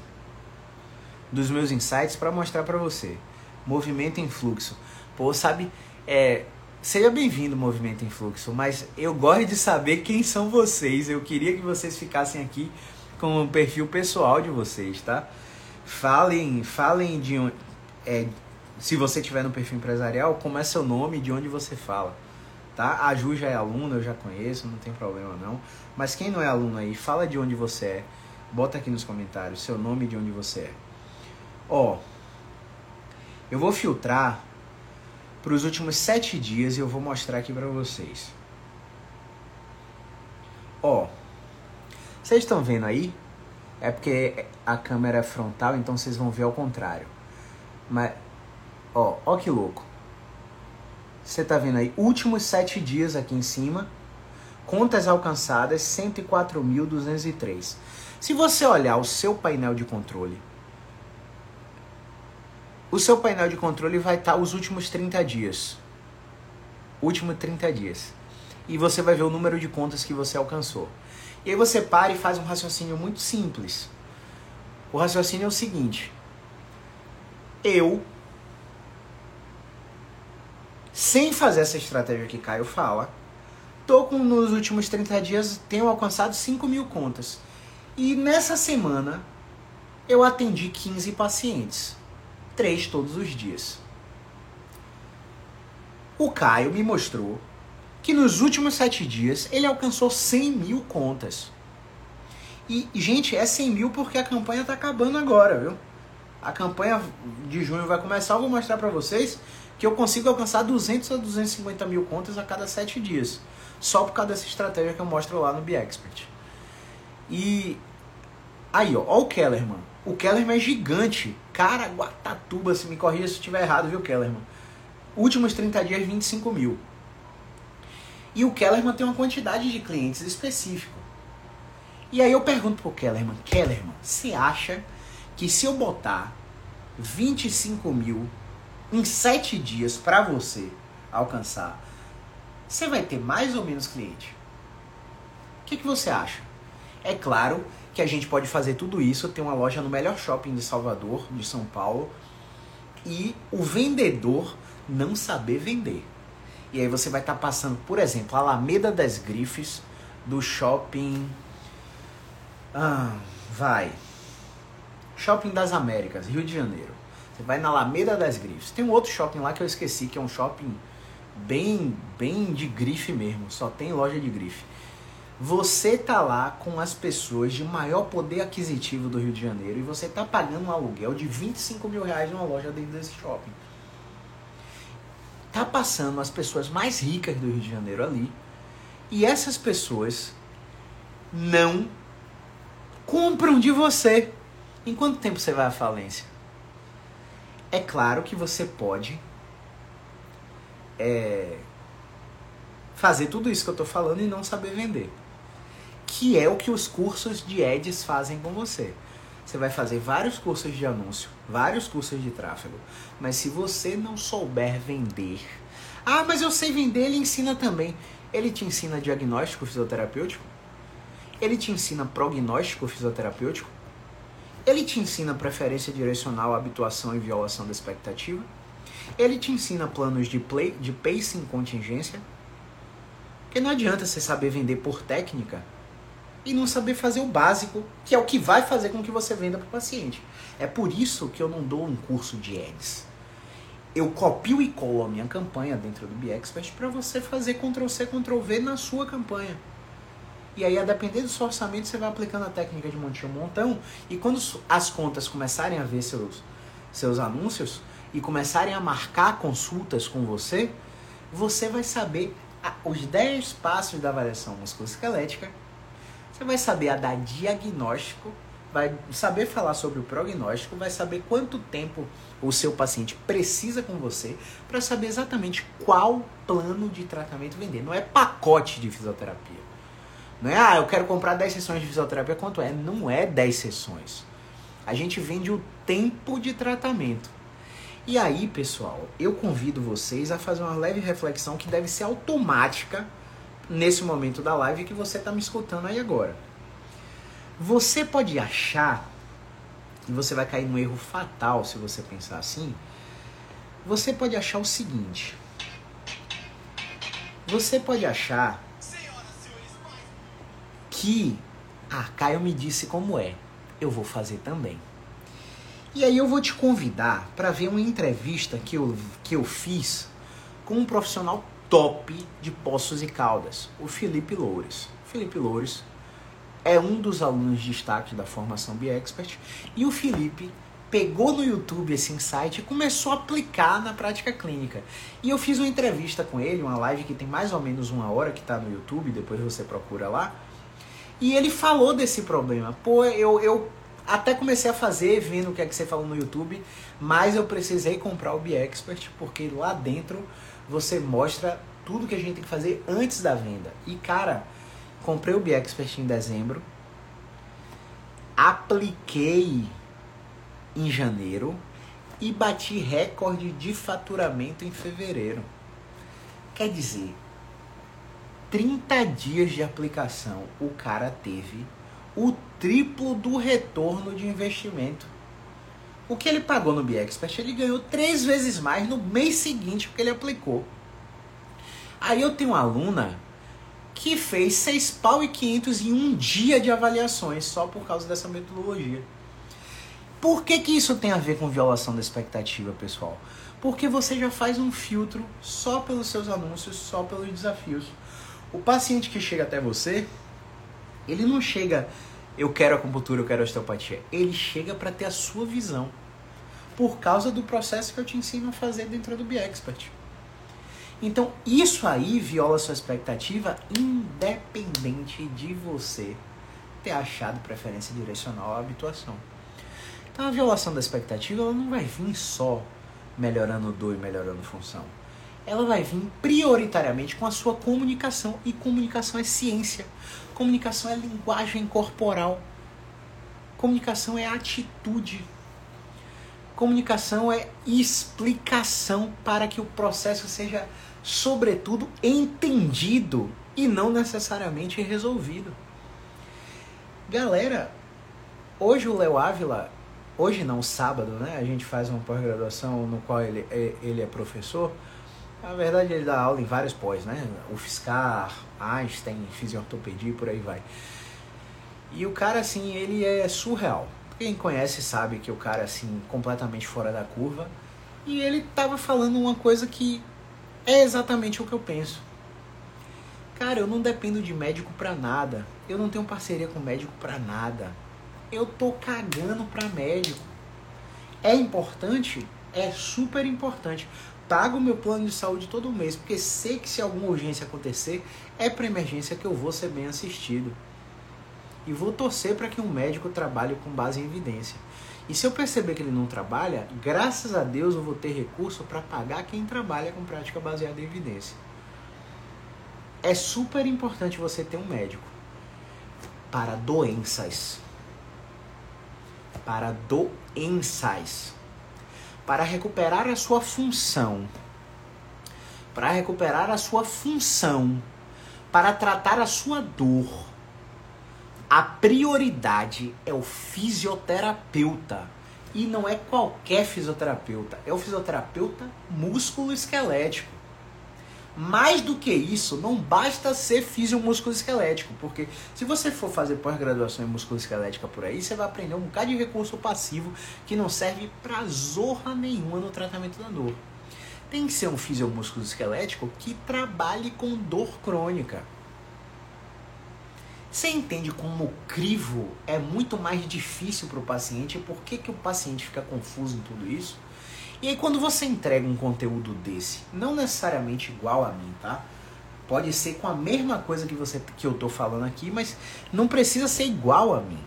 dos meus insights para mostrar para você. Movimento em fluxo. Pô, sabe, é, Seja bem-vindo, Movimento em Fluxo, mas eu gosto de saber quem são vocês. Eu queria que vocês ficassem aqui com o perfil pessoal de vocês, tá? Falem, falem de onde. É, se você tiver no perfil empresarial, como é seu nome e de onde você fala. Tá? A Ju já é aluna, eu já conheço, não tem problema não. Mas quem não é aluno aí, fala de onde você é. Bota aqui nos comentários seu nome e de onde você é. Ó, eu vou filtrar para os últimos sete dias e eu vou mostrar aqui para vocês. Ó, vocês estão vendo aí? É porque a câmera é frontal, então vocês vão ver ao contrário. Mas, ó, ó que louco. Você tá vendo aí? Últimos sete dias aqui em cima. Contas alcançadas 104.203. Se você olhar o seu painel de controle o seu painel de controle vai estar os últimos 30 dias. Últimos 30 dias. E você vai ver o número de contas que você alcançou. E aí você para e faz um raciocínio muito simples. O raciocínio é o seguinte: eu, sem fazer essa estratégia que Caio fala, tô com nos últimos 30 dias tenho alcançado 5 mil contas. E nessa semana eu atendi 15 pacientes três todos os dias. O Caio me mostrou que nos últimos sete dias ele alcançou 100 mil contas. E, gente, é 100 mil porque a campanha está acabando agora, viu? A campanha de junho vai começar, eu vou mostrar para vocês que eu consigo alcançar 200 a 250 mil contas a cada sete dias. Só por causa dessa estratégia que eu mostro lá no BeExpert. E aí, ó, ó o Kellerman. O Kellerman é gigante. Cara, Guatatuba, se me corrija se estiver errado, viu, Kellerman? Últimos 30 dias, 25 mil. E o Kellerman tem uma quantidade de clientes específico. E aí eu pergunto pro Kellerman, Kellerman, você acha que se eu botar 25 mil em 7 dias para você alcançar, você vai ter mais ou menos cliente? O que, que você acha? É claro que a gente pode fazer tudo isso, ter uma loja no melhor shopping de Salvador, de São Paulo, e o vendedor não saber vender. E aí você vai estar tá passando, por exemplo, a Alameda das Grifes do shopping. Ah, vai. Shopping das Américas, Rio de Janeiro. Você vai na Alameda das Grifes. Tem um outro shopping lá que eu esqueci, que é um shopping bem, bem de grife mesmo. Só tem loja de grife. Você tá lá com as pessoas de maior poder aquisitivo do Rio de Janeiro e você tá pagando um aluguel de 25 mil reais numa loja dentro desse shopping. Tá passando as pessoas mais ricas do Rio de Janeiro ali e essas pessoas não compram de você. Em quanto tempo você vai à falência? É claro que você pode é, fazer tudo isso que eu estou falando e não saber vender que é o que os cursos de ads fazem com você. Você vai fazer vários cursos de anúncio, vários cursos de tráfego, mas se você não souber vender, ah, mas eu sei vender, ele ensina também. Ele te ensina diagnóstico fisioterapêutico? Ele te ensina prognóstico fisioterapêutico? Ele te ensina preferência direcional, habituação e violação da expectativa? Ele te ensina planos de, play, de pacing contingência? Porque não adianta você saber vender por técnica e não saber fazer o básico, que é o que vai fazer com que você venda para o paciente. É por isso que eu não dou um curso de ads. Eu copio e colo a minha campanha dentro do BXpert para você fazer Ctrl C, Ctrl V na sua campanha. E aí, a depender do seu orçamento, você vai aplicando a técnica de montinho montão. E quando as contas começarem a ver seus, seus anúncios e começarem a marcar consultas com você, você vai saber os 10 passos da avaliação musculoesquelética você vai saber a dar diagnóstico, vai saber falar sobre o prognóstico, vai saber quanto tempo o seu paciente precisa com você para saber exatamente qual plano de tratamento vender. Não é pacote de fisioterapia. Não é, ah, eu quero comprar 10 sessões de fisioterapia, quanto é? Não é 10 sessões. A gente vende o tempo de tratamento. E aí, pessoal, eu convido vocês a fazer uma leve reflexão que deve ser automática nesse momento da live que você está me escutando aí agora. Você pode achar, e você vai cair num erro fatal se você pensar assim, você pode achar o seguinte. Você pode achar que, ah, Caio me disse como é, eu vou fazer também. E aí eu vou te convidar para ver uma entrevista que eu, que eu fiz com um profissional top de Poços e Caldas, o Felipe Loures. Felipe Loures é um dos alunos de destaque da formação BeExpert e o Felipe pegou no YouTube esse insight e começou a aplicar na prática clínica. E eu fiz uma entrevista com ele, uma live que tem mais ou menos uma hora que está no YouTube, depois você procura lá. E ele falou desse problema. Pô, eu, eu até comecei a fazer, vendo o que é que você falou no YouTube, mas eu precisei comprar o BeExpert porque lá dentro você mostra tudo que a gente tem que fazer antes da venda. E cara, comprei o BXpert em dezembro, apliquei em janeiro e bati recorde de faturamento em fevereiro. Quer dizer, 30 dias de aplicação, o cara teve o triplo do retorno de investimento. O que ele pagou no BXpert, ele ganhou três vezes mais no mês seguinte que ele aplicou. Aí eu tenho uma aluna que fez seis pau e quinhentos em um dia de avaliações só por causa dessa metodologia. por que, que isso tem a ver com violação da expectativa, pessoal? Porque você já faz um filtro só pelos seus anúncios, só pelos desafios. O paciente que chega até você, ele não chega, eu quero acupuntura, eu quero osteopatia. Ele chega para ter a sua visão. Por causa do processo que eu te ensino a fazer dentro do BeExpert. Então, isso aí viola sua expectativa, independente de você ter achado preferência direcional à habituação. Então, a violação da expectativa ela não vai vir só melhorando dor e melhorando função. Ela vai vir prioritariamente com a sua comunicação. E comunicação é ciência. Comunicação é linguagem corporal. Comunicação é atitude. Comunicação é explicação para que o processo seja sobretudo, entendido e não necessariamente resolvido. Galera, hoje o Léo Ávila, hoje não, sábado, né? A gente faz uma pós-graduação no qual ele é, ele é professor. Na verdade, ele dá aula em vários pós, né? UFSCar, Einstein, fisiortopedia e por aí vai. E o cara, assim, ele é surreal. Quem conhece sabe que o cara, assim, completamente fora da curva. E ele tava falando uma coisa que é exatamente o que eu penso. Cara, eu não dependo de médico pra nada. Eu não tenho parceria com médico pra nada. Eu tô cagando pra médico. É importante? É super importante. Pago meu plano de saúde todo mês, porque sei que se alguma urgência acontecer, é para emergência que eu vou ser bem assistido. E vou torcer para que um médico trabalhe com base em evidência. E se eu perceber que ele não trabalha, graças a Deus eu vou ter recurso para pagar quem trabalha com prática baseada em evidência. É super importante você ter um médico para doenças. Para doenças. Para recuperar a sua função. Para recuperar a sua função. Para tratar a sua dor a prioridade é o fisioterapeuta. E não é qualquer fisioterapeuta, é o fisioterapeuta músculo esquelético. Mais do que isso, não basta ser fisiomúsculo esquelético, porque se você for fazer pós-graduação em músculo esquelética por aí, você vai aprender um bocado de recurso passivo que não serve pra zorra nenhuma no tratamento da dor. Tem que ser um fisiomúsculo esquelético que trabalhe com dor crônica. Você entende como o crivo é muito mais difícil para o paciente? Por que, que o paciente fica confuso em tudo isso? E aí quando você entrega um conteúdo desse, não necessariamente igual a mim, tá? Pode ser com a mesma coisa que você que eu tô falando aqui, mas não precisa ser igual a mim.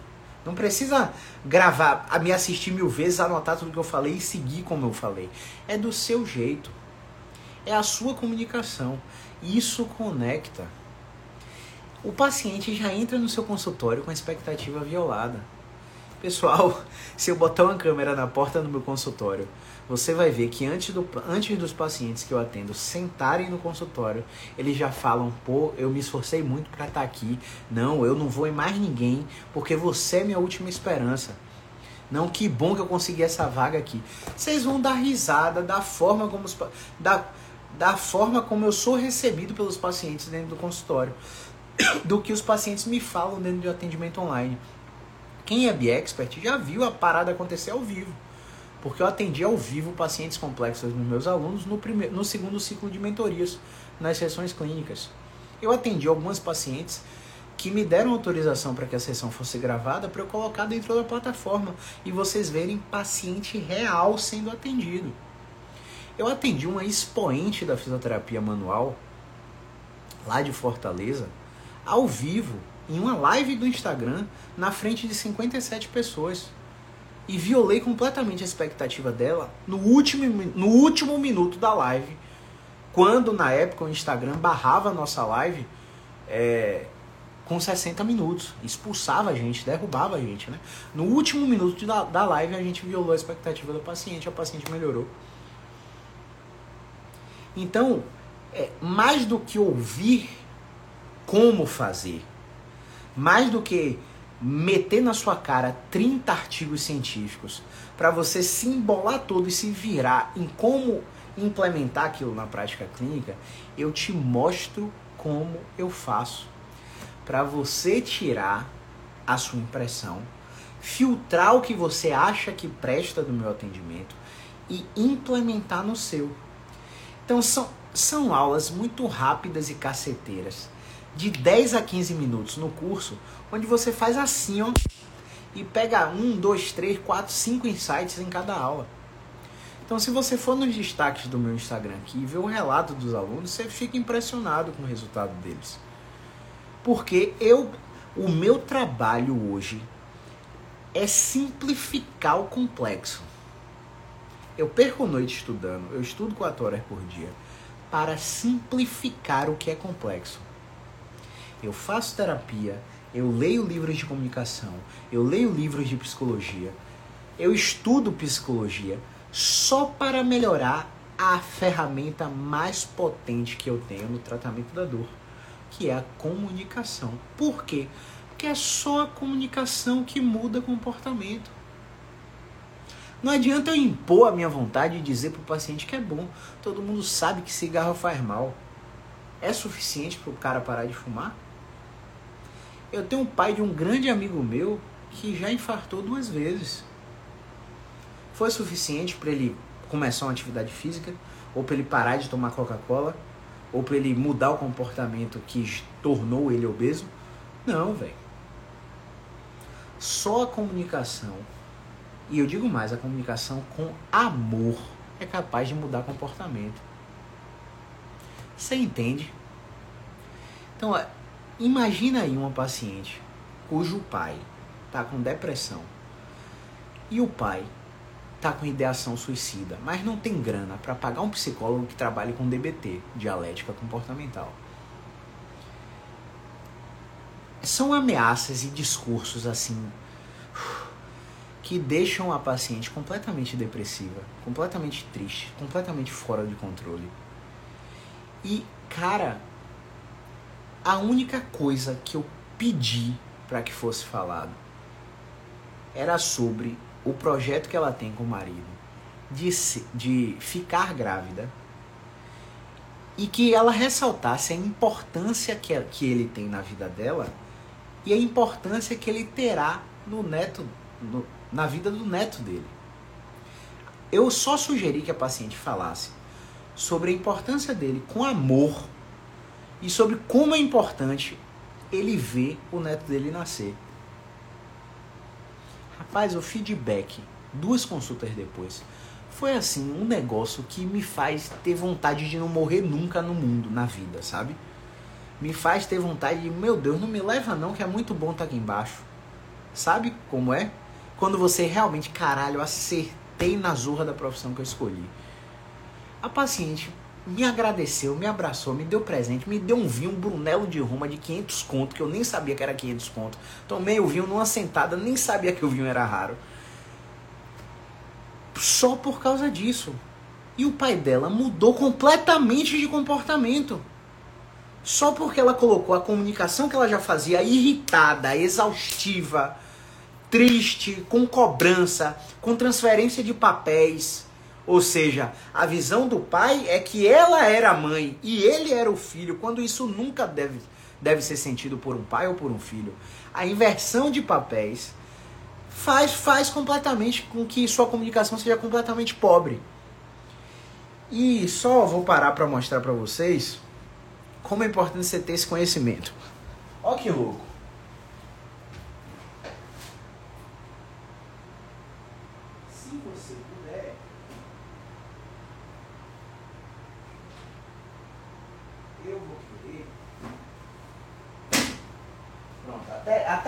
Não precisa gravar, me assistir mil vezes, anotar tudo que eu falei e seguir como eu falei. É do seu jeito. É a sua comunicação. Isso conecta o paciente já entra no seu consultório com a expectativa violada. Pessoal, se eu botar uma câmera na porta do meu consultório, você vai ver que antes, do, antes dos pacientes que eu atendo sentarem no consultório, eles já falam: pô, eu me esforcei muito para estar tá aqui. Não, eu não vou em mais ninguém, porque você é minha última esperança. Não, que bom que eu consegui essa vaga aqui. Vocês vão dar risada da forma como os, da, da forma como eu sou recebido pelos pacientes dentro do consultório do que os pacientes me falam dentro de atendimento online. Quem é BeExpert já viu a parada acontecer ao vivo. Porque eu atendi ao vivo pacientes complexos nos meus alunos no, primeiro, no segundo ciclo de mentorias, nas sessões clínicas. Eu atendi algumas pacientes que me deram autorização para que a sessão fosse gravada para eu colocar dentro da plataforma e vocês verem paciente real sendo atendido. Eu atendi uma expoente da fisioterapia manual lá de Fortaleza, ao vivo, em uma live do Instagram, na frente de 57 pessoas. E violei completamente a expectativa dela no último, no último minuto da live. Quando na época o Instagram barrava a nossa live é, com 60 minutos. Expulsava a gente, derrubava a gente. Né? No último minuto da, da live a gente violou a expectativa do paciente, a paciente melhorou. Então, é, mais do que ouvir como fazer. Mais do que meter na sua cara 30 artigos científicos para você se embolar todo e se virar em como implementar aquilo na prática clínica, eu te mostro como eu faço para você tirar a sua impressão filtrar o que você acha que presta do meu atendimento e implementar no seu. Então são, são aulas muito rápidas e caceteiras, de 10 a 15 minutos no curso, onde você faz assim, ó, e pega um, dois, três, quatro, cinco insights em cada aula. Então, se você for nos destaques do meu Instagram aqui e ver o relato dos alunos, você fica impressionado com o resultado deles. Porque eu, o meu trabalho hoje é simplificar o complexo. Eu perco noite estudando, eu estudo 4 horas por dia para simplificar o que é complexo. Eu faço terapia, eu leio livros de comunicação, eu leio livros de psicologia, eu estudo psicologia só para melhorar a ferramenta mais potente que eu tenho no tratamento da dor, que é a comunicação. Por quê? Porque é só a comunicação que muda comportamento. Não adianta eu impor a minha vontade e dizer para o paciente que é bom. Todo mundo sabe que cigarro faz mal. É suficiente para o cara parar de fumar? Eu tenho um pai de um grande amigo meu que já infartou duas vezes. Foi suficiente para ele começar uma atividade física, ou para ele parar de tomar Coca-Cola, ou para ele mudar o comportamento que tornou ele obeso? Não, velho. Só a comunicação, e eu digo mais, a comunicação com amor é capaz de mudar comportamento. Você entende? Então, Imagina aí uma paciente cujo pai está com depressão e o pai está com ideação suicida, mas não tem grana para pagar um psicólogo que trabalhe com DBT, dialética comportamental. São ameaças e discursos assim que deixam a paciente completamente depressiva, completamente triste, completamente fora de controle. E, cara, a única coisa que eu pedi para que fosse falado era sobre o projeto que ela tem com o marido de, de ficar grávida e que ela ressaltasse a importância que, que ele tem na vida dela e a importância que ele terá no neto, no, na vida do neto dele. Eu só sugeri que a paciente falasse sobre a importância dele com amor e sobre como é importante ele ver o neto dele nascer. Rapaz, o feedback, duas consultas depois, foi assim, um negócio que me faz ter vontade de não morrer nunca no mundo, na vida, sabe? Me faz ter vontade de, meu Deus, não me leva não, que é muito bom estar tá aqui embaixo. Sabe como é? Quando você realmente, caralho, acertei na zorra da profissão que eu escolhi. A paciente me agradeceu, me abraçou, me deu presente, me deu um vinho, um Brunello de Roma de 500 conto, que eu nem sabia que era 500 conto. Tomei o vinho numa sentada, nem sabia que o vinho era raro. Só por causa disso. E o pai dela mudou completamente de comportamento. Só porque ela colocou a comunicação que ela já fazia irritada, exaustiva, triste, com cobrança, com transferência de papéis ou seja, a visão do pai é que ela era a mãe e ele era o filho, quando isso nunca deve, deve ser sentido por um pai ou por um filho. A inversão de papéis faz, faz completamente com que sua comunicação seja completamente pobre. E só vou parar para mostrar para vocês como é importante você ter esse conhecimento. Olha que louco.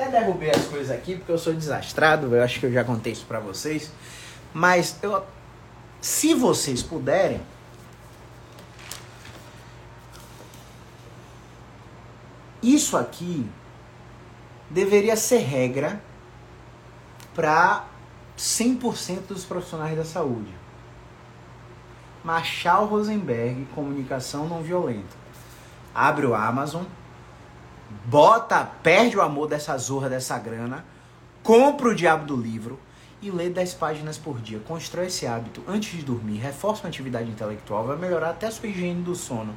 Até derrubei as coisas aqui porque eu sou desastrado, eu acho que eu já contei isso para vocês. Mas eu, se vocês puderem, isso aqui deveria ser regra para 100% dos profissionais da saúde. Marshall Rosenberg, comunicação não violenta. Abre o Amazon, bota, perde o amor dessa zorra, dessa grana, compra o diabo do livro e lê 10 páginas por dia. Constrói esse hábito antes de dormir, reforça uma atividade intelectual, vai melhorar até a sua higiene do sono.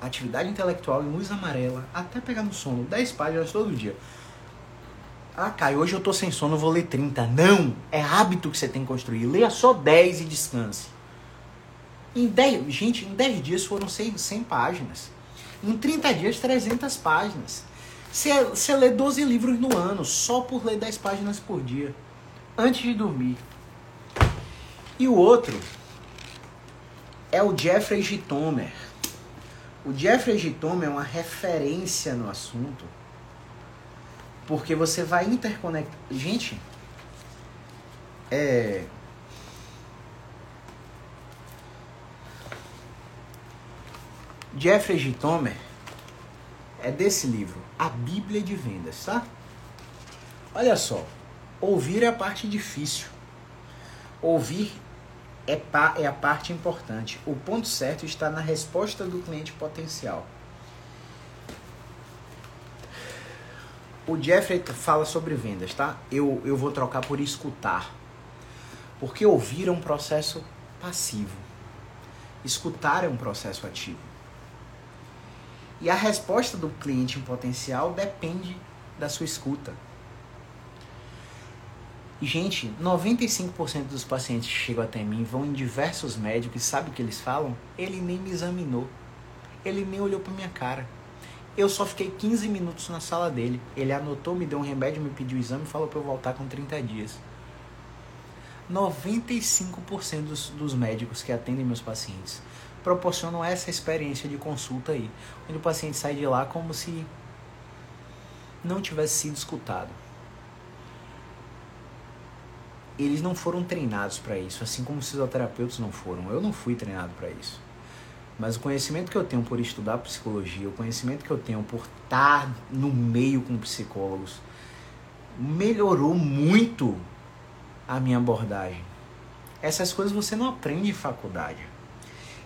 Atividade intelectual em luz amarela, até pegar no sono, 10 páginas todo dia. Ah, Caio, hoje eu tô sem sono, vou ler 30. Não! É hábito que você tem que construir. Leia só 10 e descanse. Em 10, gente, em 10 dias foram 100, 100 páginas. Em 30 dias, 300 páginas. Você, lê 12 livros no ano, só por ler 10 páginas por dia. Antes de dormir. E o outro é o Jeffrey Gitomer. O Jeffrey Gitomer é uma referência no assunto. Porque você vai interconectar. Gente, é. Jeffrey Gitomer é desse livro, A Bíblia de Vendas, tá? Olha só, ouvir é a parte difícil. Ouvir é, é a parte importante. O ponto certo está na resposta do cliente potencial. O Jeffrey fala sobre vendas, tá? Eu, eu vou trocar por escutar. Porque ouvir é um processo passivo. Escutar é um processo ativo. E a resposta do cliente em potencial depende da sua escuta. E, gente, 95% dos pacientes que chegam até mim vão em diversos médicos e sabe o que eles falam? Ele nem me examinou. Ele nem olhou para minha cara. Eu só fiquei 15 minutos na sala dele. Ele anotou, me deu um remédio, me pediu o exame e falou para eu voltar com 30 dias. 95% dos, dos médicos que atendem meus pacientes proporcionam essa experiência de consulta aí, onde o paciente sai de lá como se não tivesse sido escutado. Eles não foram treinados para isso, assim como os fisioterapeutas não foram. Eu não fui treinado para isso. Mas o conhecimento que eu tenho por estudar psicologia, o conhecimento que eu tenho por estar no meio com psicólogos, melhorou muito a minha abordagem. Essas coisas você não aprende em faculdade.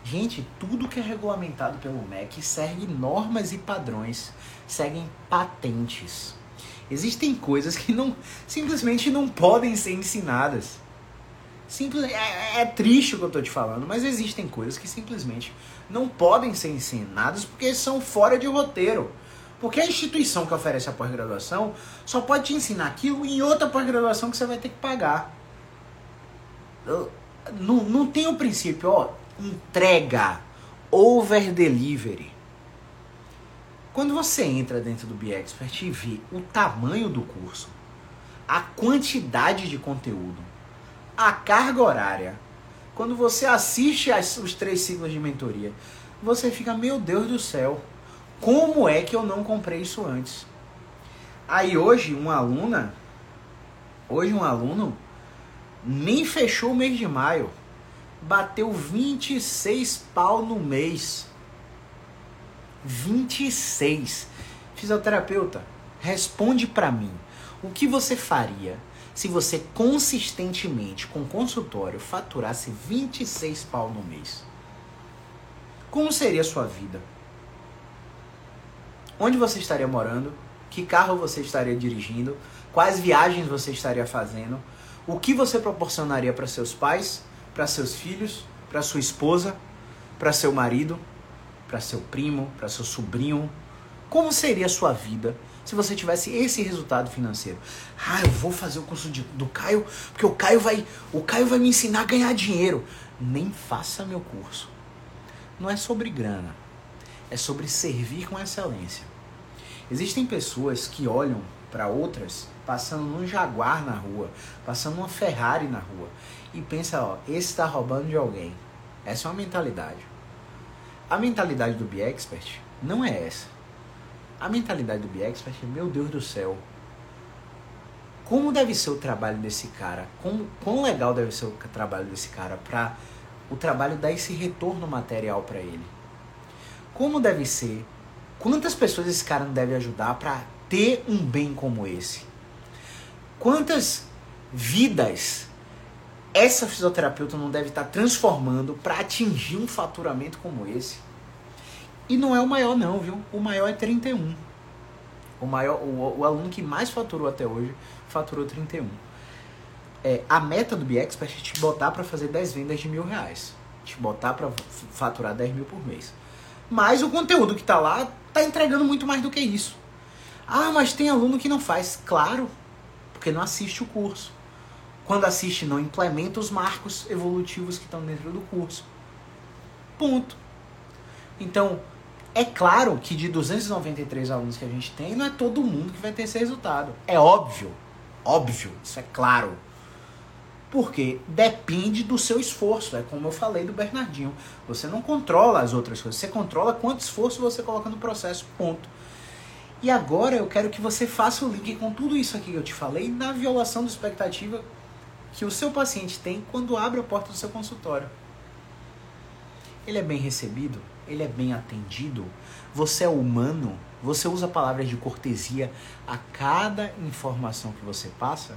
Gente, tudo que é regulamentado pelo MEC segue normas e padrões, seguem patentes. Existem coisas que não simplesmente não podem ser ensinadas. Simples, é, é triste o que eu estou te falando, mas existem coisas que simplesmente não podem ser ensinadas porque são fora de roteiro. Porque a instituição que oferece a pós-graduação só pode te ensinar aquilo em outra pós-graduação que você vai ter que pagar. Não, não tem o princípio, ó, entrega, over delivery. Quando você entra dentro do BeExpert e vê o tamanho do curso, a quantidade de conteúdo, a carga horária, quando você assiste as, os três ciclos de mentoria, você fica, meu Deus do céu, como é que eu não comprei isso antes? Aí hoje uma aluna, hoje um aluno nem fechou o mês de maio bateu 26 pau no mês. 26. Fisioterapeuta, responde para mim. O que você faria se você consistentemente com consultório faturasse 26 pau no mês? Como seria a sua vida? Onde você estaria morando? Que carro você estaria dirigindo? Quais viagens você estaria fazendo? O que você proporcionaria para seus pais para seus filhos, para sua esposa, para seu marido, para seu primo, para seu sobrinho? Como seria a sua vida se você tivesse esse resultado financeiro? Ah, eu vou fazer o curso de, do Caio, porque o Caio vai, o Caio vai me ensinar a ganhar dinheiro. Nem faça meu curso. Não é sobre grana, é sobre servir com excelência. Existem pessoas que olham para outras passando num Jaguar na rua, passando uma Ferrari na rua e pensa, ó, esse está roubando de alguém. Essa é uma mentalidade. A mentalidade do BeExpert não é essa. A mentalidade do BeExpert é, meu Deus do céu, como deve ser o trabalho desse cara? Como, quão legal deve ser o trabalho desse cara para o trabalho dar esse retorno material para ele? Como deve ser? Quantas pessoas esse cara não deve ajudar para ter um bem como esse? Quantas vidas essa fisioterapeuta não deve estar transformando para atingir um faturamento como esse? E não é o maior não, viu? O maior é 31. O maior, o, o aluno que mais faturou até hoje faturou 31. É, a meta do BeExpert é te botar para fazer 10 vendas de mil reais. Te botar para faturar 10 mil por mês. Mas o conteúdo que está lá tá entregando muito mais do que isso. Ah, mas tem aluno que não faz. Claro, Porque não assiste o curso. Quando assiste, não implementa os marcos evolutivos que estão dentro do curso. Ponto. Então, é claro que de 293 alunos que a gente tem, não é todo mundo que vai ter esse resultado. É óbvio. Óbvio, isso é claro. Porque depende do seu esforço. É como eu falei do Bernardinho. Você não controla as outras coisas. Você controla quanto esforço você coloca no processo. Ponto. E agora eu quero que você faça o link com tudo isso aqui que eu te falei na violação da expectativa que o seu paciente tem quando abre a porta do seu consultório. Ele é bem recebido? Ele é bem atendido? Você é humano? Você usa palavras de cortesia a cada informação que você passa?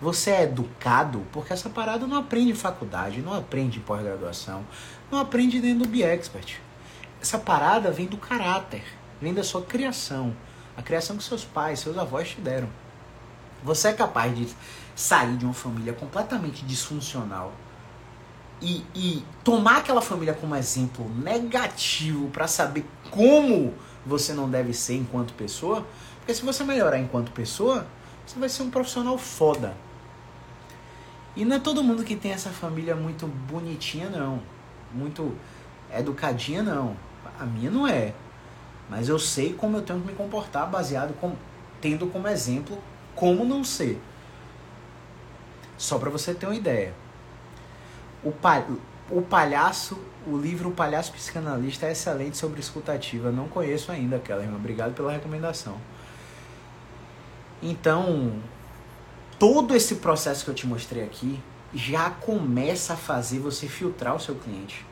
Você é educado? Porque essa parada não aprende em faculdade, não aprende em pós-graduação, não aprende dentro do B-Expert. Essa parada vem do caráter, vem da sua criação, a criação que seus pais, seus avós te deram. Você é capaz de sair de uma família completamente disfuncional e, e tomar aquela família como exemplo negativo para saber como você não deve ser enquanto pessoa, porque se você melhorar enquanto pessoa, você vai ser um profissional foda. E não é todo mundo que tem essa família muito bonitinha, não. Muito educadinha, não. A minha não é. Mas eu sei como eu tenho que me comportar baseado com tendo como exemplo como não ser. Só para você ter uma ideia. O, pa, o palhaço, o livro O Palhaço Psicanalista é excelente sobre escutativa. Não conheço ainda, Kellerman. Obrigado pela recomendação. Então, todo esse processo que eu te mostrei aqui já começa a fazer você filtrar o seu cliente.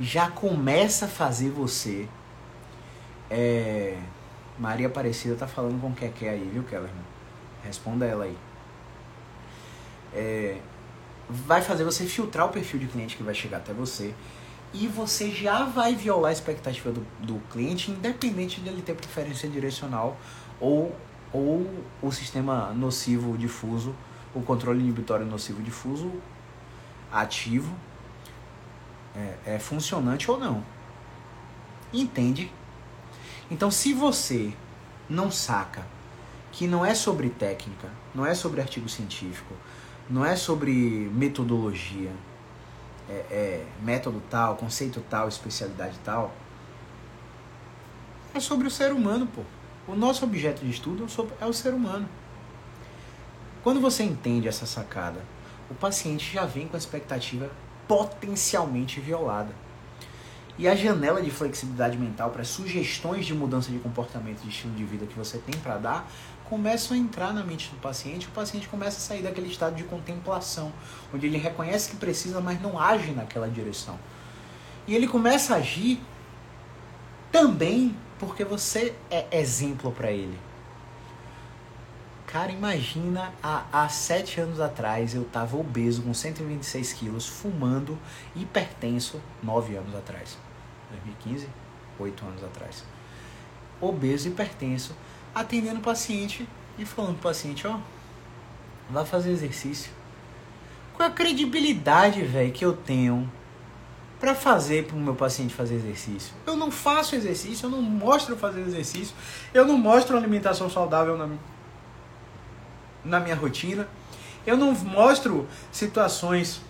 Já começa a fazer você. É... Maria Aparecida tá falando com o que quer aí, viu, Kellerman? Responda ela aí é, vai fazer você filtrar o perfil de cliente que vai chegar até você e você já vai violar a expectativa do, do cliente, independente de ele ter preferência direcional ou, ou o sistema nocivo difuso, o controle inibitório nocivo difuso ativo, é, é funcionante ou não. Entende? Então, se você não saca que não é sobre técnica, não é sobre artigo científico, não é sobre metodologia, é, é, método tal, conceito tal, especialidade tal. É sobre o ser humano, pô. O nosso objeto de estudo é o ser humano. Quando você entende essa sacada, o paciente já vem com a expectativa potencialmente violada. E a janela de flexibilidade mental para sugestões de mudança de comportamento, de estilo de vida que você tem para dar, começam a entrar na mente do paciente, o paciente começa a sair daquele estado de contemplação, onde ele reconhece que precisa, mas não age naquela direção. E ele começa a agir também porque você é exemplo para ele. Cara, imagina há, há sete anos atrás eu tava obeso com 126 quilos, fumando, hipertenso, nove anos atrás. 2015, oito anos atrás. Obeso, hipertenso, atendendo o paciente e falando pro paciente, ó, vai fazer exercício. Qual a credibilidade, velho, que eu tenho para fazer pro meu paciente fazer exercício? Eu não faço exercício, eu não mostro fazer exercício, eu não mostro alimentação saudável na, na minha rotina, eu não mostro situações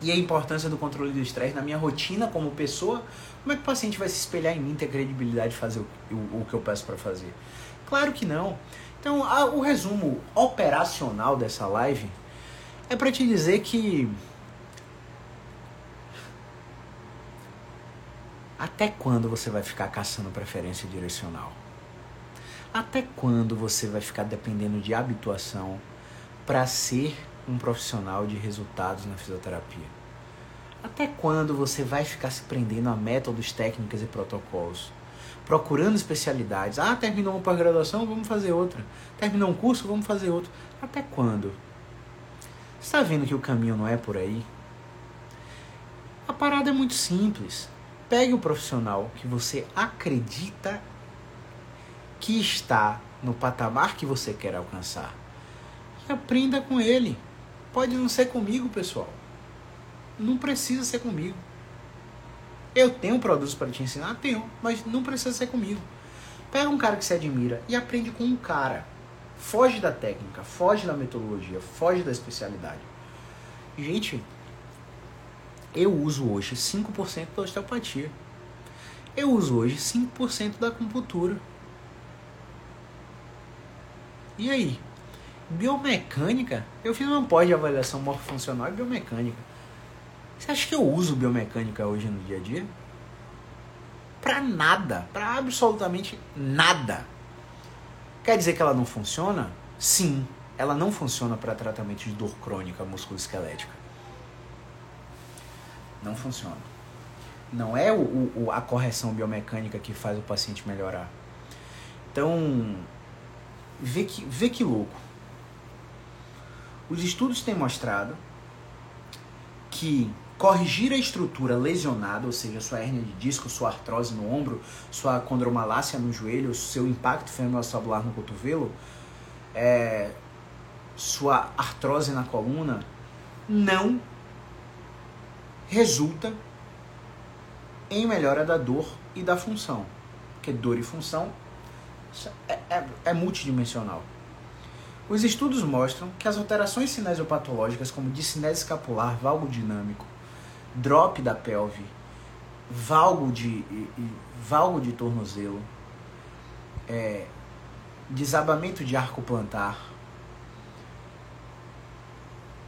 e a importância do controle do estresse na minha rotina como pessoa, como é que o paciente vai se espelhar em mim, ter credibilidade de fazer o, o, o que eu peço para fazer? Claro que não. Então, a, o resumo operacional dessa live é para te dizer que até quando você vai ficar caçando preferência direcional? Até quando você vai ficar dependendo de habituação para ser um profissional de resultados na fisioterapia? Até quando você vai ficar se prendendo a métodos, técnicas e protocolos? Procurando especialidades. Ah, terminou uma pós-graduação, vamos fazer outra. Terminou um curso, vamos fazer outro. Até quando? Está vendo que o caminho não é por aí? A parada é muito simples. Pegue o profissional que você acredita que está no patamar que você quer alcançar e aprenda com ele. Pode não ser comigo, pessoal. Não precisa ser comigo. Eu tenho produtos para te ensinar? Tenho, mas não precisa ser comigo. Pega um cara que você admira e aprende com um cara. Foge da técnica, foge da metodologia, foge da especialidade. Gente, eu uso hoje 5% da osteopatia. Eu uso hoje 5% da acupuntura. E aí? Biomecânica? Eu fiz uma pós de avaliação morfofuncional e biomecânica. Você acha que eu uso biomecânica hoje no dia a dia? Pra nada, pra absolutamente nada. Quer dizer que ela não funciona? Sim, ela não funciona para tratamento de dor crônica musculoesquelética. Não funciona. Não é o, o, a correção biomecânica que faz o paciente melhorar. Então, vê que, vê que louco. Os estudos têm mostrado que corrigir a estrutura lesionada, ou seja, sua hernia de disco, sua artrose no ombro, sua condromalácia no joelho, seu impacto femoroacebular no cotovelo, é, sua artrose na coluna, não resulta em melhora da dor e da função. Porque dor e função é, é, é multidimensional. Os estudos mostram que as alterações cinesiopatológicas, como discinese escapular, valgo dinâmico, drop da pelve, valgo de, valgo de tornozelo, é, desabamento de arco plantar,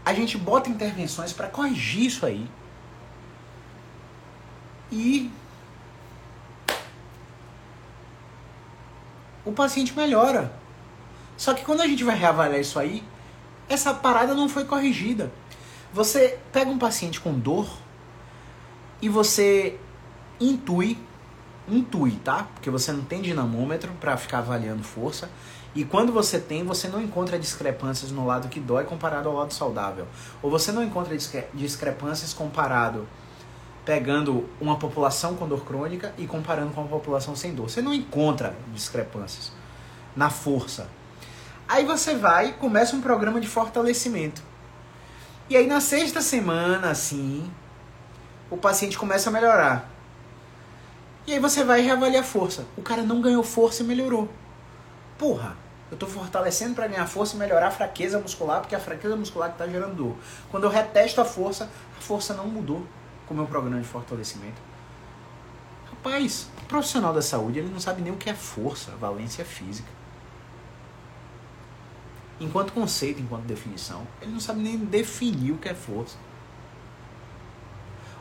a gente bota intervenções para corrigir isso aí e o paciente melhora. Só que quando a gente vai reavaliar isso aí, essa parada não foi corrigida. Você pega um paciente com dor e você intui, intui, tá? Porque você não tem dinamômetro para ficar avaliando força. E quando você tem, você não encontra discrepâncias no lado que dói comparado ao lado saudável. Ou você não encontra discrepâncias comparado pegando uma população com dor crônica e comparando com uma população sem dor. Você não encontra discrepâncias na força. Aí você vai e começa um programa de fortalecimento. E aí na sexta semana, assim, o paciente começa a melhorar. E aí você vai e reavalia a força. O cara não ganhou força e melhorou. Porra, eu estou fortalecendo para ganhar força e melhorar a fraqueza muscular, porque é a fraqueza muscular que está gerando dor. Quando eu retesto a força, a força não mudou com o meu programa de fortalecimento. Rapaz, o profissional da saúde ele não sabe nem o que é força, valência física. Enquanto conceito, enquanto definição, ele não sabe nem definir o que é força.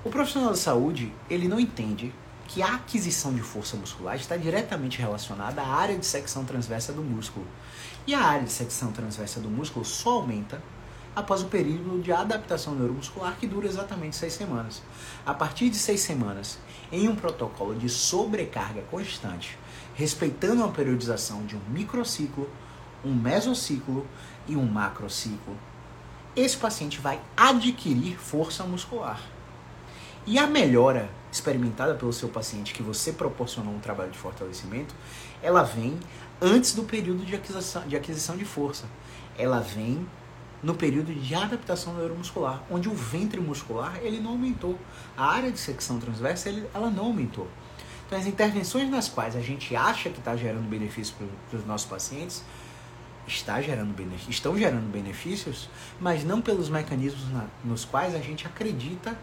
O profissional da saúde, ele não entende que a aquisição de força muscular está diretamente relacionada à área de secção transversa do músculo. E a área de secção transversa do músculo só aumenta após o período de adaptação neuromuscular que dura exatamente seis semanas. A partir de seis semanas, em um protocolo de sobrecarga constante, respeitando a periodização de um microciclo, um mesociclo e um macrociclo, esse paciente vai adquirir força muscular. E a melhora experimentada pelo seu paciente que você proporcionou um trabalho de fortalecimento, ela vem antes do período de aquisição de, aquisição de força. Ela vem no período de adaptação neuromuscular, onde o ventre muscular ele não aumentou. A área de secção transversa ele, ela não aumentou. Então, as intervenções nas quais a gente acha que está gerando benefício para os nossos pacientes, está gerando estão gerando benefícios, mas não pelos mecanismos na, nos quais a gente acredita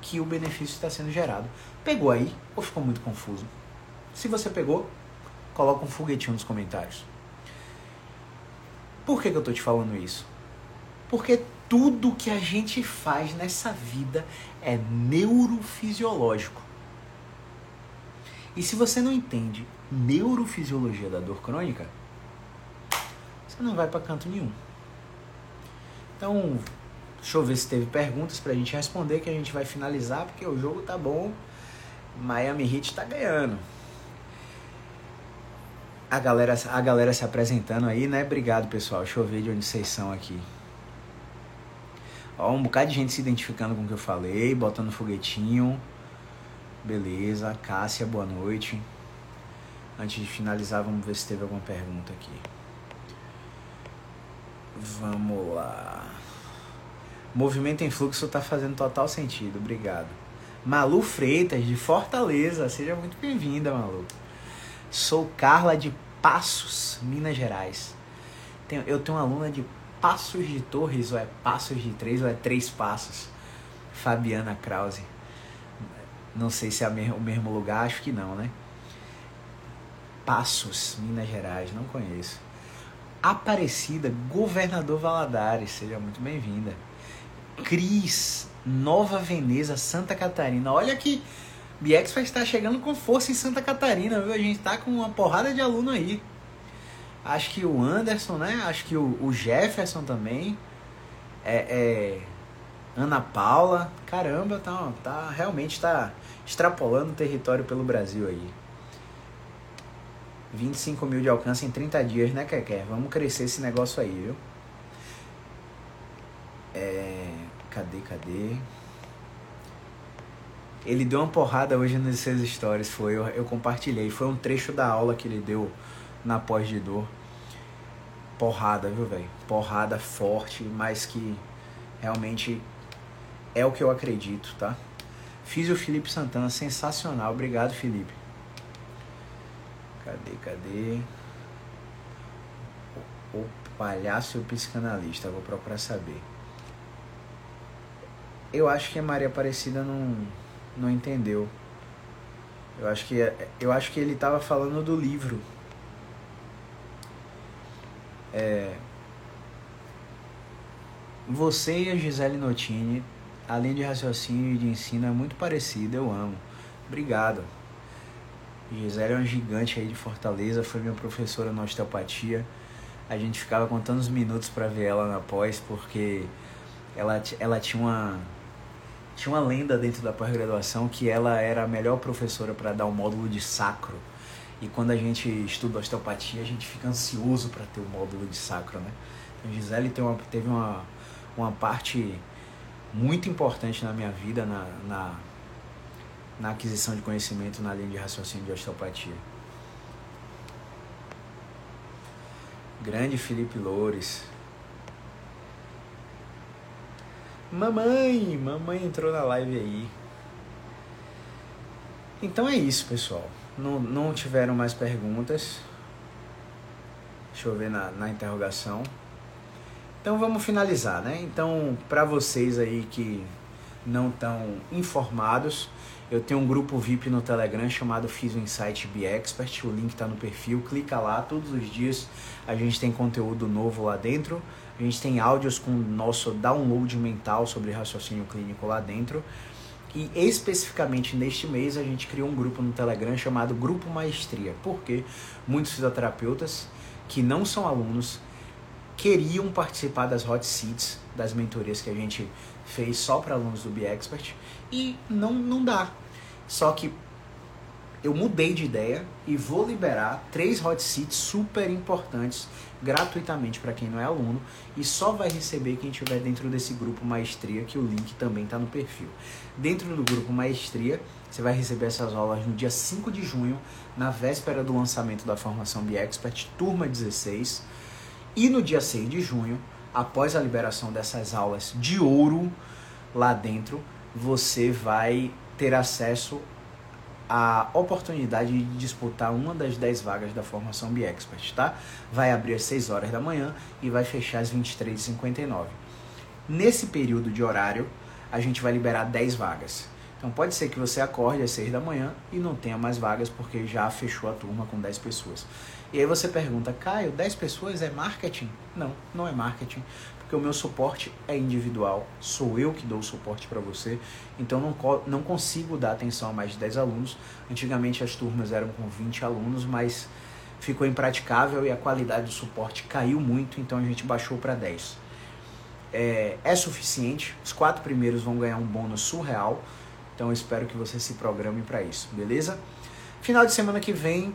que o benefício está sendo gerado. Pegou aí ou ficou muito confuso? Se você pegou, coloca um foguetinho nos comentários. Por que, que eu tô te falando isso? Porque tudo que a gente faz nessa vida é neurofisiológico. E se você não entende neurofisiologia da dor crônica, você não vai para canto nenhum. Então, deixa eu ver se teve perguntas pra gente responder que a gente vai finalizar, porque o jogo tá bom. Miami Heat tá ganhando a galera, a galera se apresentando aí, né? Obrigado, pessoal. Deixa eu ver de onde vocês são aqui. Ó, um bocado de gente se identificando com o que eu falei, botando foguetinho. Beleza. Cássia, boa noite. Antes de finalizar, vamos ver se teve alguma pergunta aqui. Vamos lá. Movimento em fluxo tá fazendo total sentido. Obrigado. Malu Freitas, de Fortaleza. Seja muito bem-vinda, Malu. Sou Carla de Passos, Minas Gerais. tenho, eu tenho uma aluna de Passos de Torres, ou é Passos de Três, ou é Três Passos. Fabiana Krause. Não sei se é o mesmo lugar, acho que não, né? Passos, Minas Gerais, não conheço. Aparecida, Governador Valadares, seja muito bem-vinda. Cris, Nova Veneza, Santa Catarina. Olha que Biex vai estar chegando com força em Santa Catarina, viu? A gente tá com uma porrada de aluno aí. Acho que o Anderson, né? Acho que o, o Jefferson também. É, é, Ana Paula. Caramba, tá, tá realmente tá extrapolando o território pelo Brasil aí. 25 mil de alcance em 30 dias, né, Keké? Vamos crescer esse negócio aí, viu? É... Cadê, cadê? Ele deu uma porrada hoje nos seus stories, foi, eu, eu compartilhei. Foi um trecho da aula que ele deu na pós de dor. Porrada, viu, velho? Porrada forte, mas que realmente é o que eu acredito, tá? Fiz o Felipe Santana, sensacional. Obrigado, Felipe. Cadê, cadê? O, palhaço e o psicanalista, vou procurar saber. Eu acho que a Maria Aparecida não, não entendeu. Eu acho que, eu acho que ele estava falando do livro. É, você e a Gisele Notini, além de raciocínio e de ensino, é muito parecida, eu amo. Obrigado. Gisele é uma gigante aí de Fortaleza, foi minha professora na osteopatia. A gente ficava contando os minutos para ver ela na pós, porque ela, ela tinha uma tinha uma lenda dentro da pós-graduação que ela era a melhor professora para dar o um módulo de sacro. E quando a gente estuda osteopatia, a gente fica ansioso para ter o módulo de sacro, né? Então, Gisele uma, teve uma, uma parte muito importante na minha vida, na, na na aquisição de conhecimento na linha de raciocínio de osteopatia. Grande Felipe Loures. Mamãe, mamãe entrou na live aí. Então é isso, pessoal. Não, não tiveram mais perguntas. Deixa eu ver na, na interrogação. Então vamos finalizar, né? Então, para vocês aí que não estão informados, eu tenho um grupo VIP no Telegram chamado Fiz Insight Be Expert. O link está no perfil. Clica lá. Todos os dias a gente tem conteúdo novo lá dentro. A gente tem áudios com nosso download mental sobre raciocínio clínico lá dentro. E especificamente neste mês a gente criou um grupo no Telegram chamado Grupo Maestria. Porque muitos fisioterapeutas que não são alunos queriam participar das hot seats, das mentorias que a gente fez só para alunos do Be Expert e não, não dá. Só que eu mudei de ideia e vou liberar três hot seats super importantes gratuitamente para quem não é aluno e só vai receber quem estiver dentro desse grupo Maestria, que o link também está no perfil. Dentro do grupo Maestria, você vai receber essas aulas no dia 5 de junho, na véspera do lançamento da formação Be Expert, turma 16, e no dia 6 de junho, após a liberação dessas aulas de ouro lá dentro, você vai ter acesso à oportunidade de disputar uma das 10 vagas da formação Biexpert, tá? Vai abrir às 6 horas da manhã e vai fechar às 23h59. Nesse período de horário, a gente vai liberar 10 vagas. Então pode ser que você acorde às 6 da manhã e não tenha mais vagas porque já fechou a turma com 10 pessoas. E aí você pergunta, Caio, 10 pessoas é marketing? Não, não é marketing porque o meu suporte é individual, sou eu que dou o suporte para você, então não, não consigo dar atenção a mais de 10 alunos. Antigamente as turmas eram com 20 alunos, mas ficou impraticável e a qualidade do suporte caiu muito, então a gente baixou para 10. É, é suficiente, os quatro primeiros vão ganhar um bônus surreal, então espero que você se programe para isso, beleza? Final de semana que vem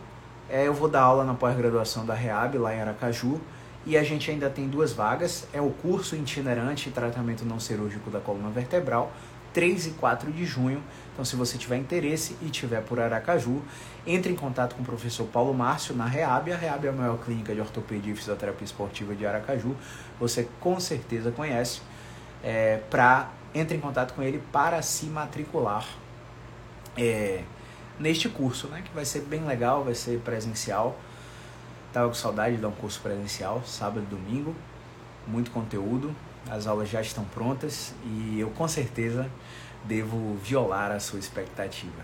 é, eu vou dar aula na pós-graduação da REAB lá em Aracaju. E a gente ainda tem duas vagas, é o curso itinerante tratamento não cirúrgico da coluna vertebral, 3 e 4 de junho. Então, se você tiver interesse e tiver por Aracaju, entre em contato com o professor Paulo Márcio na REAB. A REAB é a maior clínica de ortopedia e fisioterapia esportiva de Aracaju. Você com certeza conhece. É, pra, entre em contato com ele para se matricular é, neste curso, né, que vai ser bem legal, vai ser presencial. Tava com saudade de dar um curso presencial, sábado e domingo. Muito conteúdo, as aulas já estão prontas e eu com certeza devo violar a sua expectativa.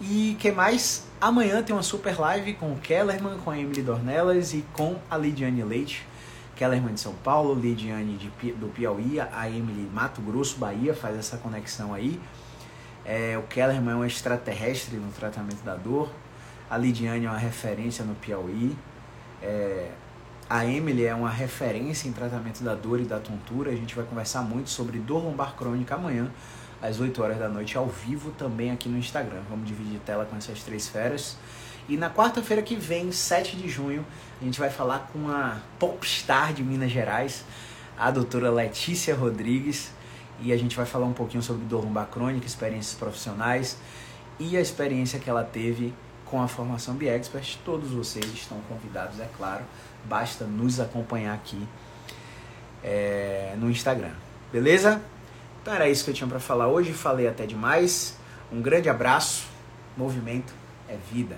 E que mais? Amanhã tem uma super live com o Kellerman, com a Emily Dornelas e com a Lidiane Leite. Kellerman de São Paulo, Lidiane de, do Piauí, a Emily Mato Grosso, Bahia, faz essa conexão aí. É, o Kellerman é um extraterrestre no tratamento da dor. A Lidiane é uma referência no Piauí. É, a Emily é uma referência em tratamento da dor e da tontura. A gente vai conversar muito sobre dor lombar crônica amanhã, às 8 horas da noite, ao vivo, também aqui no Instagram. Vamos dividir tela com essas três feras. E na quarta-feira que vem, 7 de junho, a gente vai falar com a popstar de Minas Gerais, a doutora Letícia Rodrigues. E a gente vai falar um pouquinho sobre dor lombar crônica, experiências profissionais e a experiência que ela teve com a formação BiExpert. Todos vocês estão convidados, é claro. Basta nos acompanhar aqui é, no Instagram. Beleza? Então era isso que eu tinha para falar hoje. Falei até demais. Um grande abraço. Movimento é vida.